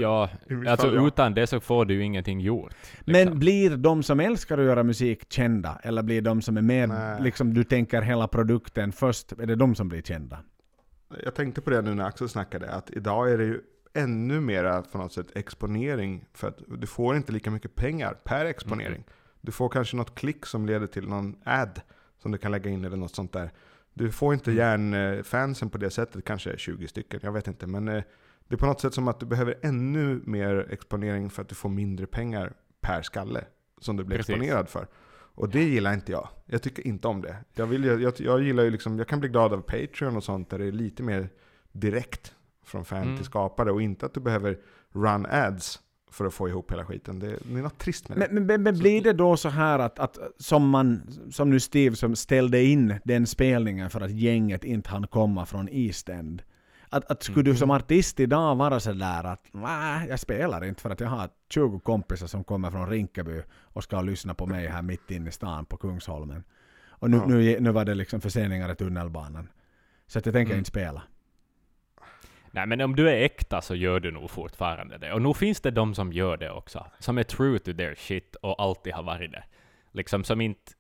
Ja, alltså fall, ja. utan det så får du ju ingenting gjort. Men liksom. blir de som älskar att göra musik kända? Eller blir de som är mer, Nej. liksom du tänker hela produkten först, är det de som blir kända? Jag tänkte på det nu när Axel snackade, att idag är det ju ännu mera på något sätt exponering. För att du får inte lika mycket pengar per exponering. Du får kanske något klick som leder till någon ad som du kan lägga in eller något sånt där. Du får inte järnfansen på det sättet, kanske 20 stycken, jag vet inte. Men eh, det är på något sätt som att du behöver ännu mer exponering för att du får mindre pengar per skalle som du blir Precis. exponerad för. Och det gillar inte jag. Jag tycker inte om det. Jag, vill, jag, jag gillar ju liksom, jag kan bli glad av Patreon och sånt där det är lite mer direkt från fan Mm. till skapare och inte att du behöver run ads för att få ihop hela skiten. Det, det är något trist med det. Men, men, men, men blir det då så här att, att som man, som nu Steve som ställde in den spelningen för att gänget inte hann komma från East End. Att, att skulle du som artist idag vara så där att nej, jag spelar inte för att jag har 20 kompisar som kommer från Rinkeby och ska lyssna på mig här mitt inne i stan på Kungsholmen. Och nu, Ja. nu, nu var det liksom förseningar i tunnelbanan. Så att jag tänker Mm. inte spela. Nej men om du är äkta så gör du nog fortfarande det. Och nog finns det de som gör det också. Som är true to their shit och alltid har varit det. Liksom som inte...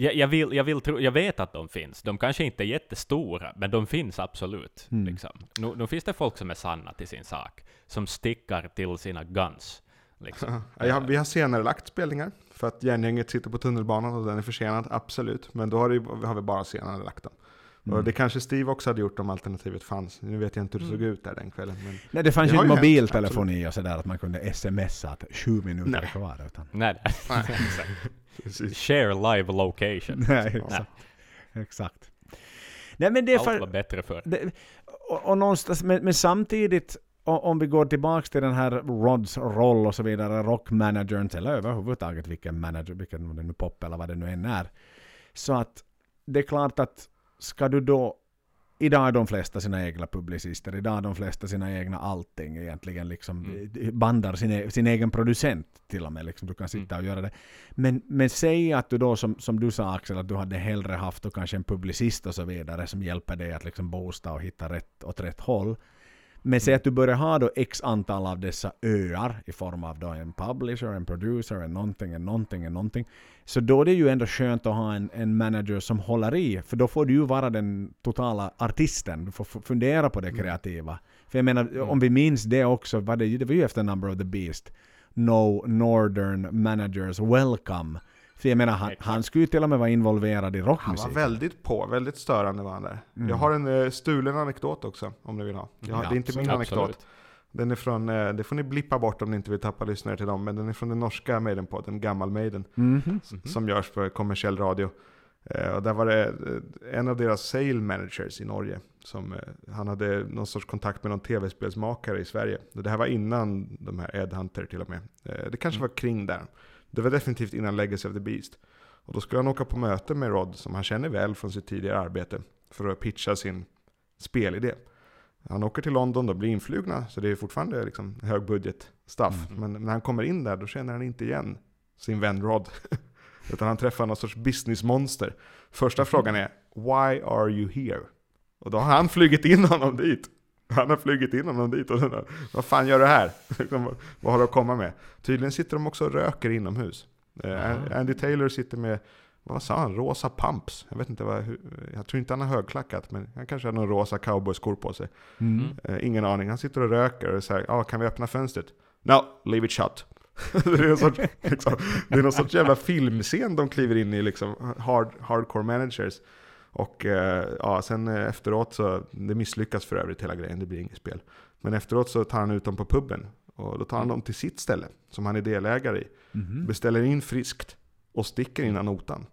Jag, jag, vill, jag, vill tro, jag vet att de finns. De kanske inte är jättestora, men de finns absolut. Mm. Liksom. Nu, nu finns det folk som är sanna till sin sak. Som stickar till sina guns. Liksom. Ja, jag, vi har senare lagt spelningar för att järngänget sitter på tunnelbanan och den är försenad, absolut. Men då har, det, har vi bara senare lagt dem. Mm. Och det kanske Steve också hade gjort om alternativet fanns. Nu vet jag inte hur det såg Mm. ut där den kvällen. Men Nej, det fanns Det ju inte mobiltelefoni och sådär att man kunde smsa att sju minuter Nej. kvar. Utan. Nej, nej. precis. Share live location. Nej, exakt. exakt. Nej, men det är Allt för, var bättre förr. och, och någonstans, men, men samtidigt, om vi går tillbaks till den här Rods roll och så vidare, rockmanagern, eller överhuvudtaget vilken manager, vilken det nu pop eller vad det nu än är. Så att det är klart att ska du då Idag är de flesta sina egna publicister, idag är de flesta sina egna allting egentligen. Liksom, Mm. Bandar sin, e- sin egen producent till och med. Liksom, du kan sitta och göra det. Men, men säg att du då, som, som du sa Axel, att du hade hellre haft kanske en publicist och så vidare som hjälper dig att liksom boosta och hitta rätt åt rätt håll. Men säg att du börjar ha då x antal av dessa öar i form av då en publisher, en producer, en någonting, en någonting, en någonting. Så då är det ju ändå skönt att ha en, en manager som håller i, för då får du ju vara den totala artisten. Du får fundera på det kreativa. För jag menar, om vi minns det också, var det, det var ju efter Number of the Beast. No Northern Managers Welcome. För jag menar, han, han skulle ju till och med vara involverad i Han rockmusik. var väldigt på, väldigt störande var han där. Mm. Jag har en uh, stulen anekdot också, om ni vill ha. Jag Ja, det är inte min Absolut. anekdot. Den är från, eh, det får ni blippa bort om ni inte vill tappa lyssnare till dem, men den är från den norska Maiden-podden, Gammal Maiden. Mhm. som görs för kommersiell radio. Eh, och där var det eh, en av deras sale managers i Norge. Som, eh, han hade någon sorts kontakt med någon tv-spelsmakare i Sverige. Och det här var innan de här Ed Hunter till och med. Eh, det kanske var kring där. Det var definitivt innan Legacy of the Beast. Och då skulle han åka på möte med Rod, som han känner väl från sitt tidigare arbete, för att pitcha sin spelidé. Han åker till London och blir influgna, så det är fortfarande liksom högbudget stuff. Mm. Men när han kommer in där, då känner han inte igen sin vän Rod. Utan han träffar någon sorts businessmonster. Första frågan är Why are you here? Och då har han flugit in honom dit. Han har flugit in honom dit och där, vad fan gör du här? Liksom, vad har du att komma med? Tydligen sitter de också och röker inomhus. Eh. Andy Taylor sitter med, vad sa han, rosa pumps? Jag vet inte vad, jag tror inte han har högklackat, men han kanske har någon rosa cowboyskor på sig. Mm. Eh, ingen aning. Han sitter och röker och säger ah, kan vi öppna fönstret? No, leave it shut. det, är en sorts, liksom, det är någon sorts jävla filmscen de kliver in i, liksom, hard, hardcore managers. Och eh, ja, sen eh, efteråt så, det misslyckas för övrigt hela grejen, det blir inget spel. Men efteråt så tar han ut dem på puben. Och då tar han dem till sitt ställe, som han är delägare i. Mhm. Beställer in friskt och sticker innan notan.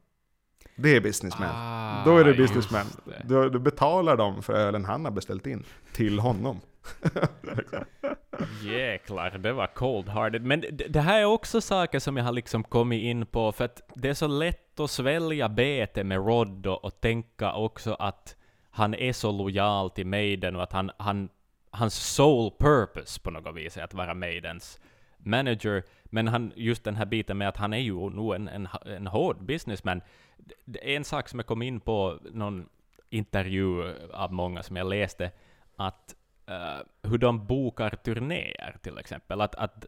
Det är businessman. Ah, Då är det businessman. det. Då, då betalar de för ölen han har beställt in till honom. Jäklar, det var cold-hearted. Men det, det här är också saker som jag har liksom kommit in på, för att det är så lätt lätt att svälja bete med Rod och, och tänka också att han är så lojal till Maiden och att han, han, hans soul purpose på något vis är att vara Maidens manager, men han, just den här biten med att han är ju nog en, en, en hård businessman. Det är en sak som jag kom in på någon intervju av många som jag läste, att uh, hur de bokar turnéer till exempel. Att, att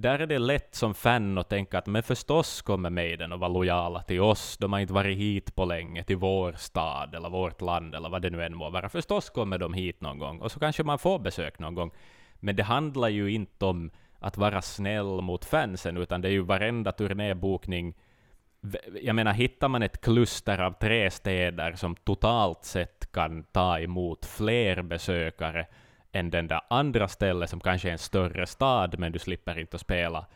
där är det lätt som fan att tänka att men förstås kommer Maiden att vara lojala till oss, de har inte varit hit på länge, till vår stad eller vårt land eller vad det nu än må vara. Förstås kommer de hit någon gång, och så kanske man får besök någon gång. Men det handlar ju inte om att vara snäll mot fansen, utan det är ju varenda turnébokning jag menar, hittar man ett kluster av tre städer som totalt sett kan ta emot fler besökare än den där andra stället som kanske är en större stad, men du slipper inte att spela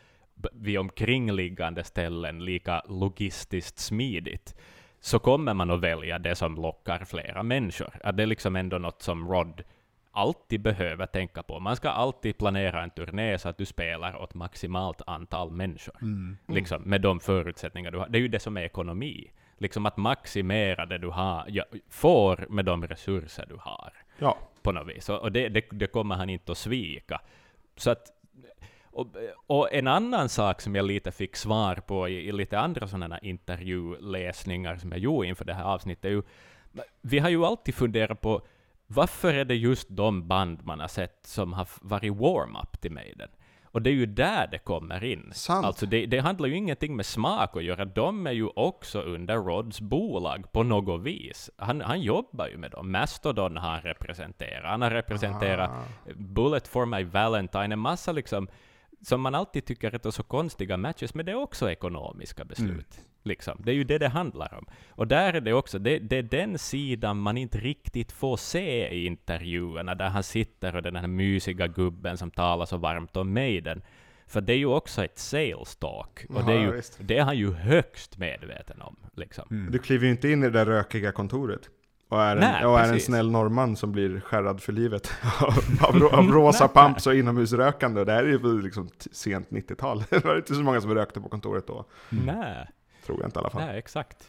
vid omkringliggande ställen lika logistiskt smidigt, så kommer man att välja det som lockar flera människor. Att det är liksom ändå något som Rod alltid behöver tänka på. Man ska alltid planera en turné så att du spelar åt maximalt antal människor. Mm. Liksom, med de förutsättningar du har. Det är ju det som är ekonomi. Liksom att maximera det du har, ja, får med de resurser du har. Ja. På något vis. Och det, det, det kommer han inte att svika. Så att, och, och, en annan sak som jag lite fick svar på i, i lite andra sådana intervjuläsningar som jag gjorde inför det här avsnittet, är ju, vi har ju alltid funderat på varför är det just de band man har sett som har varit warm-up till Maiden? Och det är ju där det kommer in. Sant. Alltså det, det handlar ju ingenting med smak att göra. De är ju också under Rods bolag på något vis. Han, han jobbar ju med dem. Mastodon har han representerat. Han har representerat Ah. Bullet for my Valentine. En massa liksom, som man alltid tycker är så konstiga matches, men det är också ekonomiska beslut. Liksom. Det är ju det det handlar om. Och där är det också, det, det är den sidan man inte riktigt får se i intervjuerna, där han sitter och den här mysiga gubben som talar så varmt om Maiden. För det är ju också ett sales talk, och det är, ju, det är han ju högst medveten om. Liksom. Du kliver ju inte in i det där rökiga kontoret. Och är, en, Nej, och är en snäll norrman som blir skärrad för livet av, av rosa pumps och inomhusrökande. Det här är ju liksom sent 90-tal. Det var inte så många som rökte på kontoret då. Nej, Tror jag inte i alla fall. nej, exakt.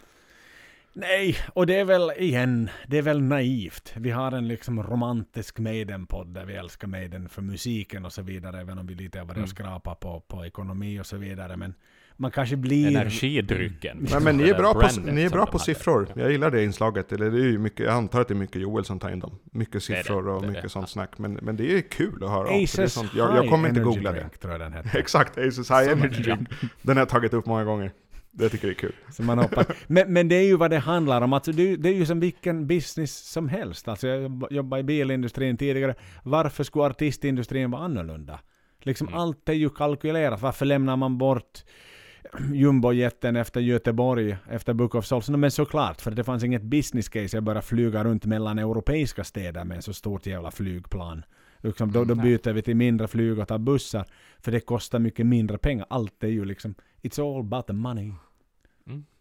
Nej, och det är väl igen, det är väl naivt. Vi har en liksom romantisk Maiden-podd där vi älskar Maiden för musiken och så vidare, även om vi lite har varit och skrapat på, på ekonomi och så vidare. Men man kanske blir... Energidrycken. Nej, men ni är Det bra på, ni är bra på hade. siffror. Jag gillar det inslaget. Eller det är ju mycket, jag antar att det är mycket Joel som tar in dem. Mycket Det det, siffror och det är mycket det. sånt snack. Men, men det är kul att höra om. det Aces sånt, jag, jag kommer inte High googla Energy det. Drink, tror jag den heter. Exakt, Aces High Energy Drink. Den har jag tagit upp många gånger. Det tycker jag är kul. Så man hoppas. Men, men det är ju vad det handlar om. Alltså det, det är ju som vilken business som helst. Alltså jag jobb- jobbade i bilindustrin tidigare. Varför skulle artistindustrin vara annorlunda? Liksom Mm. allt är ju kalkylerat. Varför lämnar man bort jumbojeten efter Göteborg, efter Book of Souls? No, men såklart, för det fanns inget business case. Jag började flyga runt mellan europeiska städer med så stort jävla flygplan. Liksom, då, då byter vi till mindre flyg och tar bussar. För det kostar mycket mindre pengar. Allt är ju liksom, it's all about the money.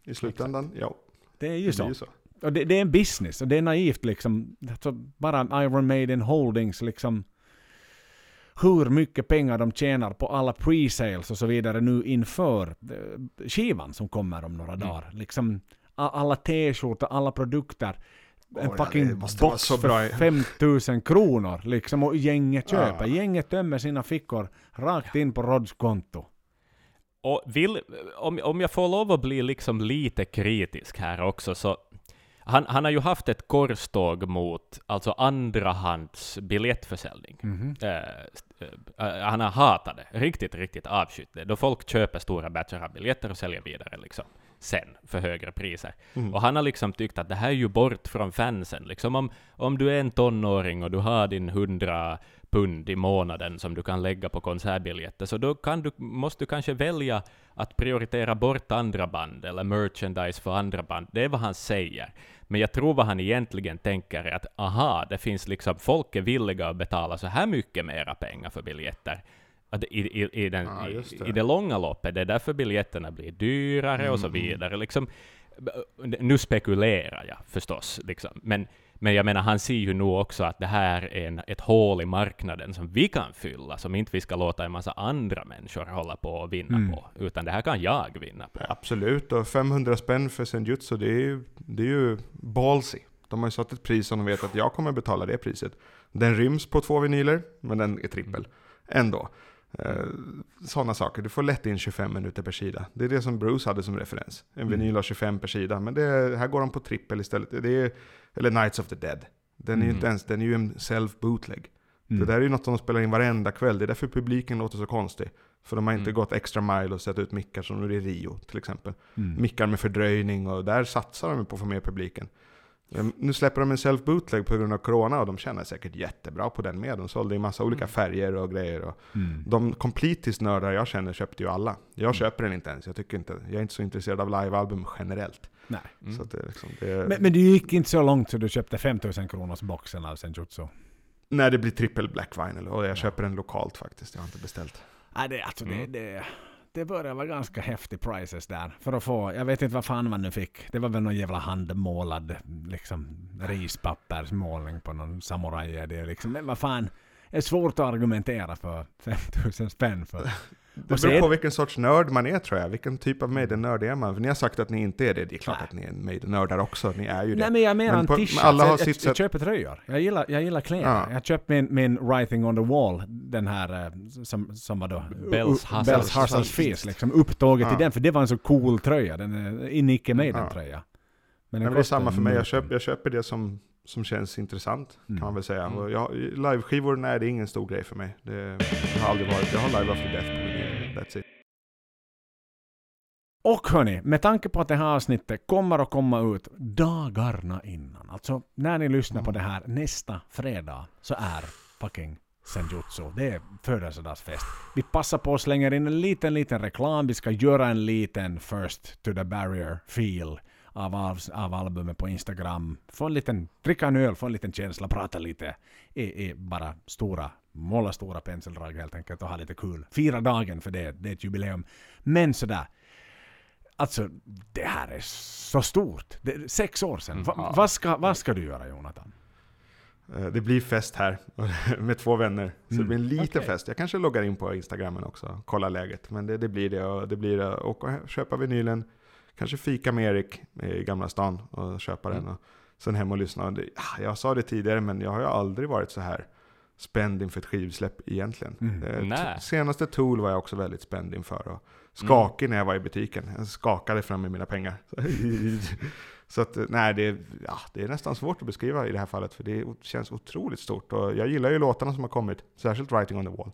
I slutändan, ja. Det är ju Det så. så. Och det, det är en business och det är naivt liksom. Så bara Iron Maiden Holdings liksom. Hur mycket pengar de tjänar på alla pre-sales och så vidare nu inför eh, skivan som kommer om några dagar. Liksom alla t-skjortor, alla produkter. En det fucking box för 5000 kronor liksom och gänget köper. Ah. Gänget tömmer sina fickor rakt in på Rods konto. Och vill, om, om jag får lov att bli liksom lite kritisk här också, så han, han har ju haft ett korståg mot alltså andrahands biljettförsäljning. Eh, eh, han har hatat det, riktigt, riktigt avskytt det, då folk köper stora batcher av biljetter och säljer vidare liksom, sen för högre priser. Och han har liksom tyckt att det här är ju bort från fansen. Liksom om, om du är en tonåring och du har din 100 pund i månaden som du kan lägga på konsertbiljetter, så då kan du, måste du kanske välja att prioritera bort andra band eller merchandise för andra band. Det är vad han säger. Men jag tror vad han egentligen tänker är att aha, det finns liksom, folk är villiga att betala så här mycket mera pengar för biljetter. I, i, i, den, just det. I det långa loppet, det är därför biljetterna blir dyrare och så Mm. vidare. Liksom, nu spekulerar jag förstås, liksom. men, Men jag menar, han ser ju nog också att det här är en, ett hål i marknaden som vi kan fylla, som inte vi ska låta en massa andra människor hålla på och vinna Mm. på, utan det här kan jag vinna på. Absolut, och 500 spänn för Senjutsu, det är ju, det är ju ballsy. De har ju satt ett pris som de vet att jag kommer betala det priset. Den ryms på två vinyler, men den är trippel. Ändå. Eh, Sådana saker. Du får lätt in 25 minuter per sida. Det är det som Bruce hade som referens. En vinyl har 25 per sida, men det, här går de på trippel istället. Det är, eller Nights of the Dead. Den är ju Mm. inte ens, den är ju en self-bootleg. Mm. Det där är ju något de spelar in varenda kväll. Det är därför publiken låter så konstig. För de har inte Mm. gått extra mile och sett ut mickar som nu är i Rio till exempel. Mm. Mickar med fördröjning och där satsar de på att få med publiken. Nu släpper de en self-bootleg på grund av corona och de tjänar säkert jättebra på den med. De sålde i massa olika färger och grejer. Och Mm. de completis-nördar jag känner köpte ju alla. Jag köper den inte ens. Jag, tycker inte, jag är inte så intresserad av livealbum generellt. Nej. Mm. Så att det, liksom, det, Men, men du gick inte så långt så du köpte 5000 kronors boxen av Senjutsu? När det blir trippel black vinyl och jag köper den lokalt faktiskt. Jag har inte beställt. Nej, det, alltså, Mm. det, det, det började vara ganska häftig prices där. För att få, jag vet inte vad fan man nu fick. Det var väl någon jävla handmålad liksom, rispappersmålning på någon samuraj. Det är liksom, men vad fan. Det är svårt att argumentera för 5000 spänn för. Det beror på vilken sorts nörd man är tror jag. Vilken typ av Maiden-nörd är man? För ni har sagt att ni inte är det. Det är klart Nej. att ni är en Maiden-nördar också. Ni är ju det. Nej men jag menar Men en på- t-shirt. men alla har jag, sitt jag, jag sätt- köper tröjor. Jag gillar, jag gillar kläder. Ja. Jag köpte min, min Writing on the Wall, den här eh, som, som var då Bells Hustles Feast. Liksom upptåget Ja. till den, för det var en så cool tröja. Den en icke Maiden Ja. tröja. Men Men det är samma för mig. Jag köper, jag köper det som, som känns intressant, Mm. kan man väl säga. Mm. Jag, liveskivor, nej det är ingen stor grej för mig. Det har aldrig varit. Jag har Live After Death på vinyl. That's it. Och hörni, med tanke på att det här avsnittet kommer att komma ut dagarna innan, alltså när ni lyssnar på det här nästa fredag, så är fucking Senjutsu. Det är födelsedagsfest. Vi passar på att slänga in en liten, liten reklam. Vi ska göra en liten first to the barrier feel av, av, av albumet på Instagram. Få en liten, dricka en öl, få en liten känsla, prata lite. I, i bara stora, måla stora penseldrag helt enkelt och ha lite kul. Fira dagen för det, det är ett jubileum. Men sådär, Alltså, det här är så stort. Det är sex år sedan. Va, Ja. vad, ska, vad ska du göra Jonathan? Eh, Det blir fest här med två vänner. Så det blir en liten Okej. fest. Jag kanske loggar in på Instagrammen också, kollar läget. Men det, det blir det. Och det blir att åka och köpa vinylen, kanske fika med Erik i Gamla stan och köpa den. Och sen hem och lyssna. Ah, jag sa det tidigare, men jag har ju aldrig varit så här spänd inför ett skivsläpp egentligen. Mm. Eh, Senaste Tool var jag också väldigt spänd inför. Och skakig när jag var i butiken. Jag skakade fram med mina pengar. Så att, eh, nej, det är, ja, det är nästan svårt att beskriva i det här fallet, för det känns otroligt stort. Och jag gillar ju låtarna som har kommit, särskilt Writing on the Wall.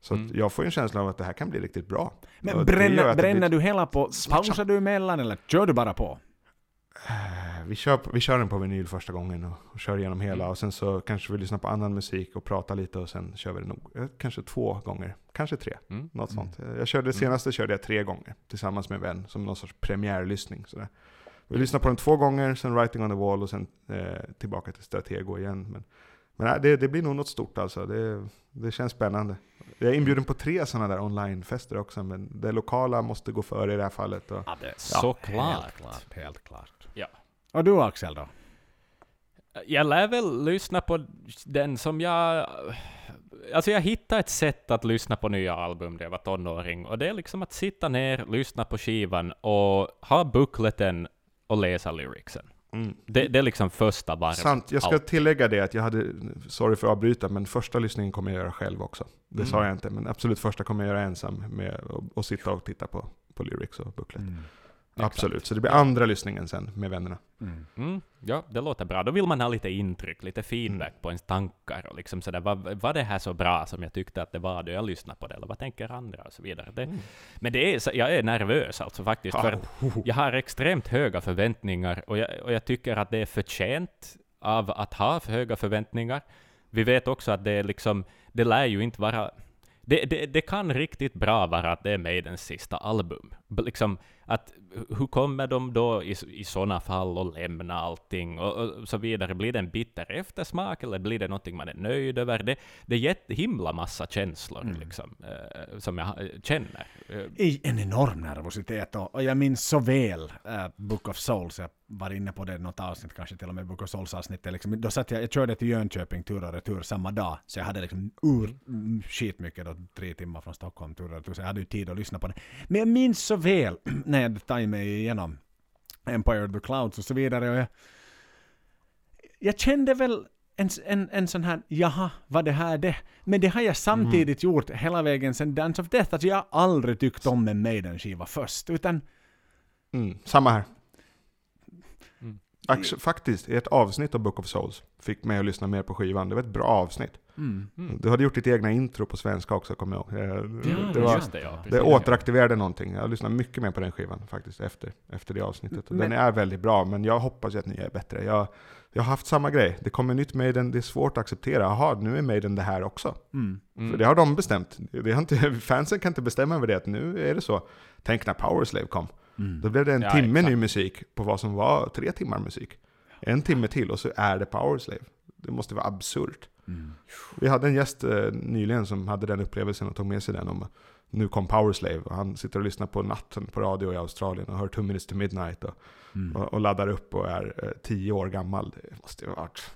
Så att Mm. jag får ju en känsla av att det här kan bli riktigt bra. Men Och bränner, bränner blir- du hela på, pausar du emellan eller kör du bara på? Eh, Vi kör, vi kör den på vinyl första gången och, och kör igenom hela. Mm. Och sen så kanske vi lyssnar på annan musik och pratar lite och sen kör vi det nog eh, kanske två gånger. Kanske tre. Mm. Något Mm. sånt. Eh, Jag körde, det senaste körde jag tre gånger tillsammans med en vän som någon sorts premiärlyssning. Sådär. Vi lyssnade på den två gånger, sen Writing on the Wall och sen eh, tillbaka till Stratego igen. Men, men nej, det, det blir nog något stort alltså. Det, det känns spännande. Jag är inbjuden på tre sådana där onlinefester också, men det lokala måste gå före i det här fallet. Och, Såklart. Helt klart. Helt klart. Ja. Och du Axel då? Jag lär väl lyssna på den som jag... Alltså jag hittade ett sätt att lyssna på nya album när jag var tonåring, och det är liksom att sitta ner, lyssna på skivan och ha bookleten och läsa lyricsen. mm. Det, det är liksom första varvet. Sant, jag ska Allt. tillägga det att jag hade, sorry för att avbryta, men första lyssningen kommer jag göra själv också. Det Mm. sa jag inte, men absolut första kommer jag göra ensam med och, och sitta och titta på, på lyrics och booklet. Mm. Absolut, så det blir andra lyssningen sen med vännerna. Mm. Mm, ja, det låter bra. Då vill man ha lite intryck, lite feedback på ens tankar och liksom sådär, var, var det här så bra som jag tyckte att det var då jag lyssnade på det, eller vad tänker andra och så vidare. Det, Men det är, jag är nervös alltså faktiskt, för att jag har extremt höga förväntningar och jag, och jag tycker att det är förtjänt av att ha för höga förväntningar. Vi vet också att det är liksom, det lär ju inte vara det, det, det kan riktigt bra vara att det är Maidens sista album. Liksom, att hur kommer de då i, i sådana fall att lämna allting och, och så vidare? Blir det en bitter eftersmak eller blir det någonting man är nöjd över? Det, det är jättehimla massa känslor Mm. liksom, eh, som jag eh, känner. Eh, i en enorm nervositet och, och jag minns så väl äh, Book of Souls, jag var inne på det något avsnitt, kanske till och med Book of Souls avsnittet. Liksom, då satt jag, jag körde till Jönköping tur och retur samma dag, så jag hade liksom ur, mm, skitmycket då, tre timmar från Stockholm tur och retur, så jag hade ju tid att lyssna på det. Men jag minns så väl när jag tagit mig igenom Empire of the Clouds och så vidare och jag, jag kände väl en, en, en sån här, jaha, var det här det? Men det har jag samtidigt gjort hela vägen sedan Dance of Death. Alltså jag har aldrig tyckt om en Maiden-skiva först, utan Mm, samma här. Mm. Ax- faktiskt, i ett avsnitt av Book of Souls fick mig att lyssna mer på skivan. Det var ett bra avsnitt. mm. Du hade gjort ditt egna intro på svenska också, kommer jag ihåg. Eh, Ja, det, det var, Just det, ja. det återaktiverade någonting. Jag lyssnade mycket mer på den skivan faktiskt efter, efter det avsnittet. Men- Den är väldigt bra, men jag hoppas att nya är bättre. Jag, jag har haft samma grej. Det kommer nytt Maiden, det är svårt att acceptera. Jaha, nu är Maiden det här också. Mm. För det har de bestämt. Det har inte, fansen kan inte bestämma över det, att nu är det så. Tänk när Powerslave kom. Mm. Då blev det en Ja, timme exakt. ny musik på vad som var tre timmar musik. En timme till och så är det Powerslave. Det måste vara absurt. Mm. Vi hade en gäst eh, nyligen som hade den upplevelsen och tog med sig den om nu kom Powerslave och han sitter och lyssnar på natten på radio i Australien och hör Two Minutes to Midnight och, Mm. och, och laddar upp och är eh, tio år gammal. Det måste ju ha varit...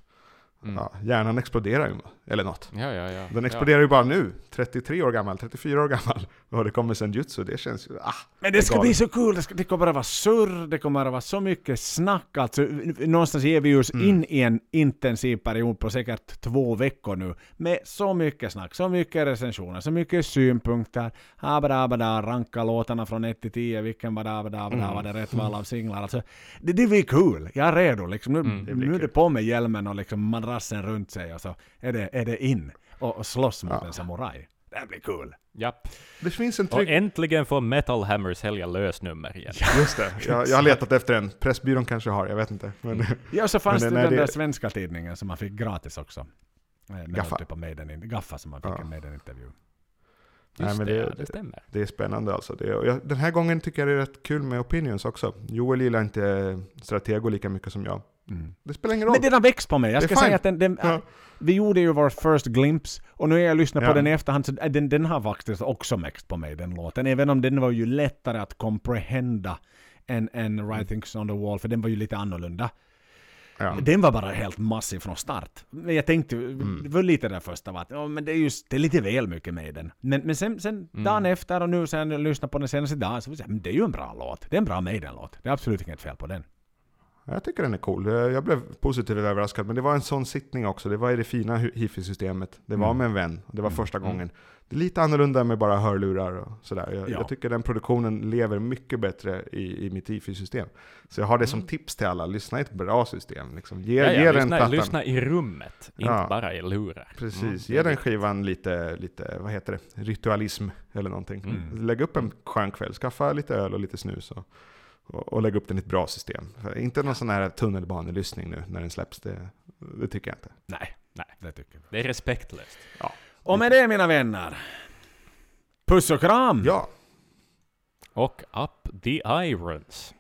Mm. Ja, hjärnan exploderar ju, eller något. Ja, ja, ja. Den ja. exploderar ju bara nu, 33 år gammal, 34 år gammal. Och det kommer sen jutsu, det känns ju... Ah, Men det ska galet. bli så kul, det, ska, det kommer att vara surr, det kommer att vara så mycket snack. Alltså, någonstans ger vi oss Mm. in i en intensiv period på säkert två veckor nu. Med så mycket snack, så mycket recensioner, så mycket synpunkter. Habada, ranka låtarna från 1 till 10, vilken var det, da, Mm. var det rätt val av singlar. Alltså, det, det blir kul, jag är redo. Liksom. Nu, Mm, det nu är det på med hjälmen och liksom madrassen runt sig och så är det, är det in och, och slåss mot Ja. en samuraj. Det blir kul. Japp. det finns en Och äntligen får Metal Hammer sälja lösnummer igen. Just det, jag, jag har letat efter en. Pressbyrån kanske har, jag vet inte. Men, Ja, så fanns Men det det- den nej, där det- svenska tidningen som man fick gratis också. Eh, Med Gaffa. Typ av Maiden, Gaffa som man fick Ja. en Maiden-intervju. Nej, Just men det, det- ja, det- det stämmer. Det är spännande alltså. Det, och jag, den här gången tycker jag det är rätt kul med opinions också. Joel gillar inte Stratego lika mycket som jag. Mm. Det spelar ingen roll. Men den har växt på mig. Jag Det ska säga att den, den, Ja. vi gjorde ju vår first glimpse och nu är jag lyssnat på Ja. den i efterhand så den, den har faktiskt också växt på mig den låten. Även om den var ju lättare att comprehenda än, än Writings on the Wall för den var ju lite annorlunda. ja. Den var bara helt massiv från start. Men jag tänkte, Mm. det var lite där första var att ja, men det är just, det är lite väl mycket med den. Men, men sen, sen Mm. dagen efter och nu sen jag lyssnade på den senaste dagen så vill jag säga, men det är ju en bra låt. Det är en bra Maiden-låt. Det är absolut inget fel på den. Jag tycker den är cool. Jag blev positivt överraskad, men det var en sån sittning också. Det var i det fina hifi-systemet. Det var Mm. med en vän. Det var Mm. första Mm. gången. Det är lite annorlunda med bara hörlurar och sådär. Jag, Ja. jag tycker den produktionen lever mycket bättre i, i mitt hifi-system. Så jag har det som tips till alla. Lyssna i ett bra system. Liksom. Ge, Ja, ge ja, den lyssna, plattan. lyssna i rummet, inte bara i lurar. Precis, Mm, ge den skivan lite, lite, vad heter det, ritualism eller någonting. Mm. Lägg upp en skön kväll, skaffa lite öl och lite snus och, och, och lägg upp den i ett bra system. Inte någon sån här tunnelbanelyssning nu när den släpps, det, det tycker jag inte. Nej, Nej. det tycker jag. Det är respektlöst. Och med det mina vänner. Puss och kram! Ja, Och Up the Irons.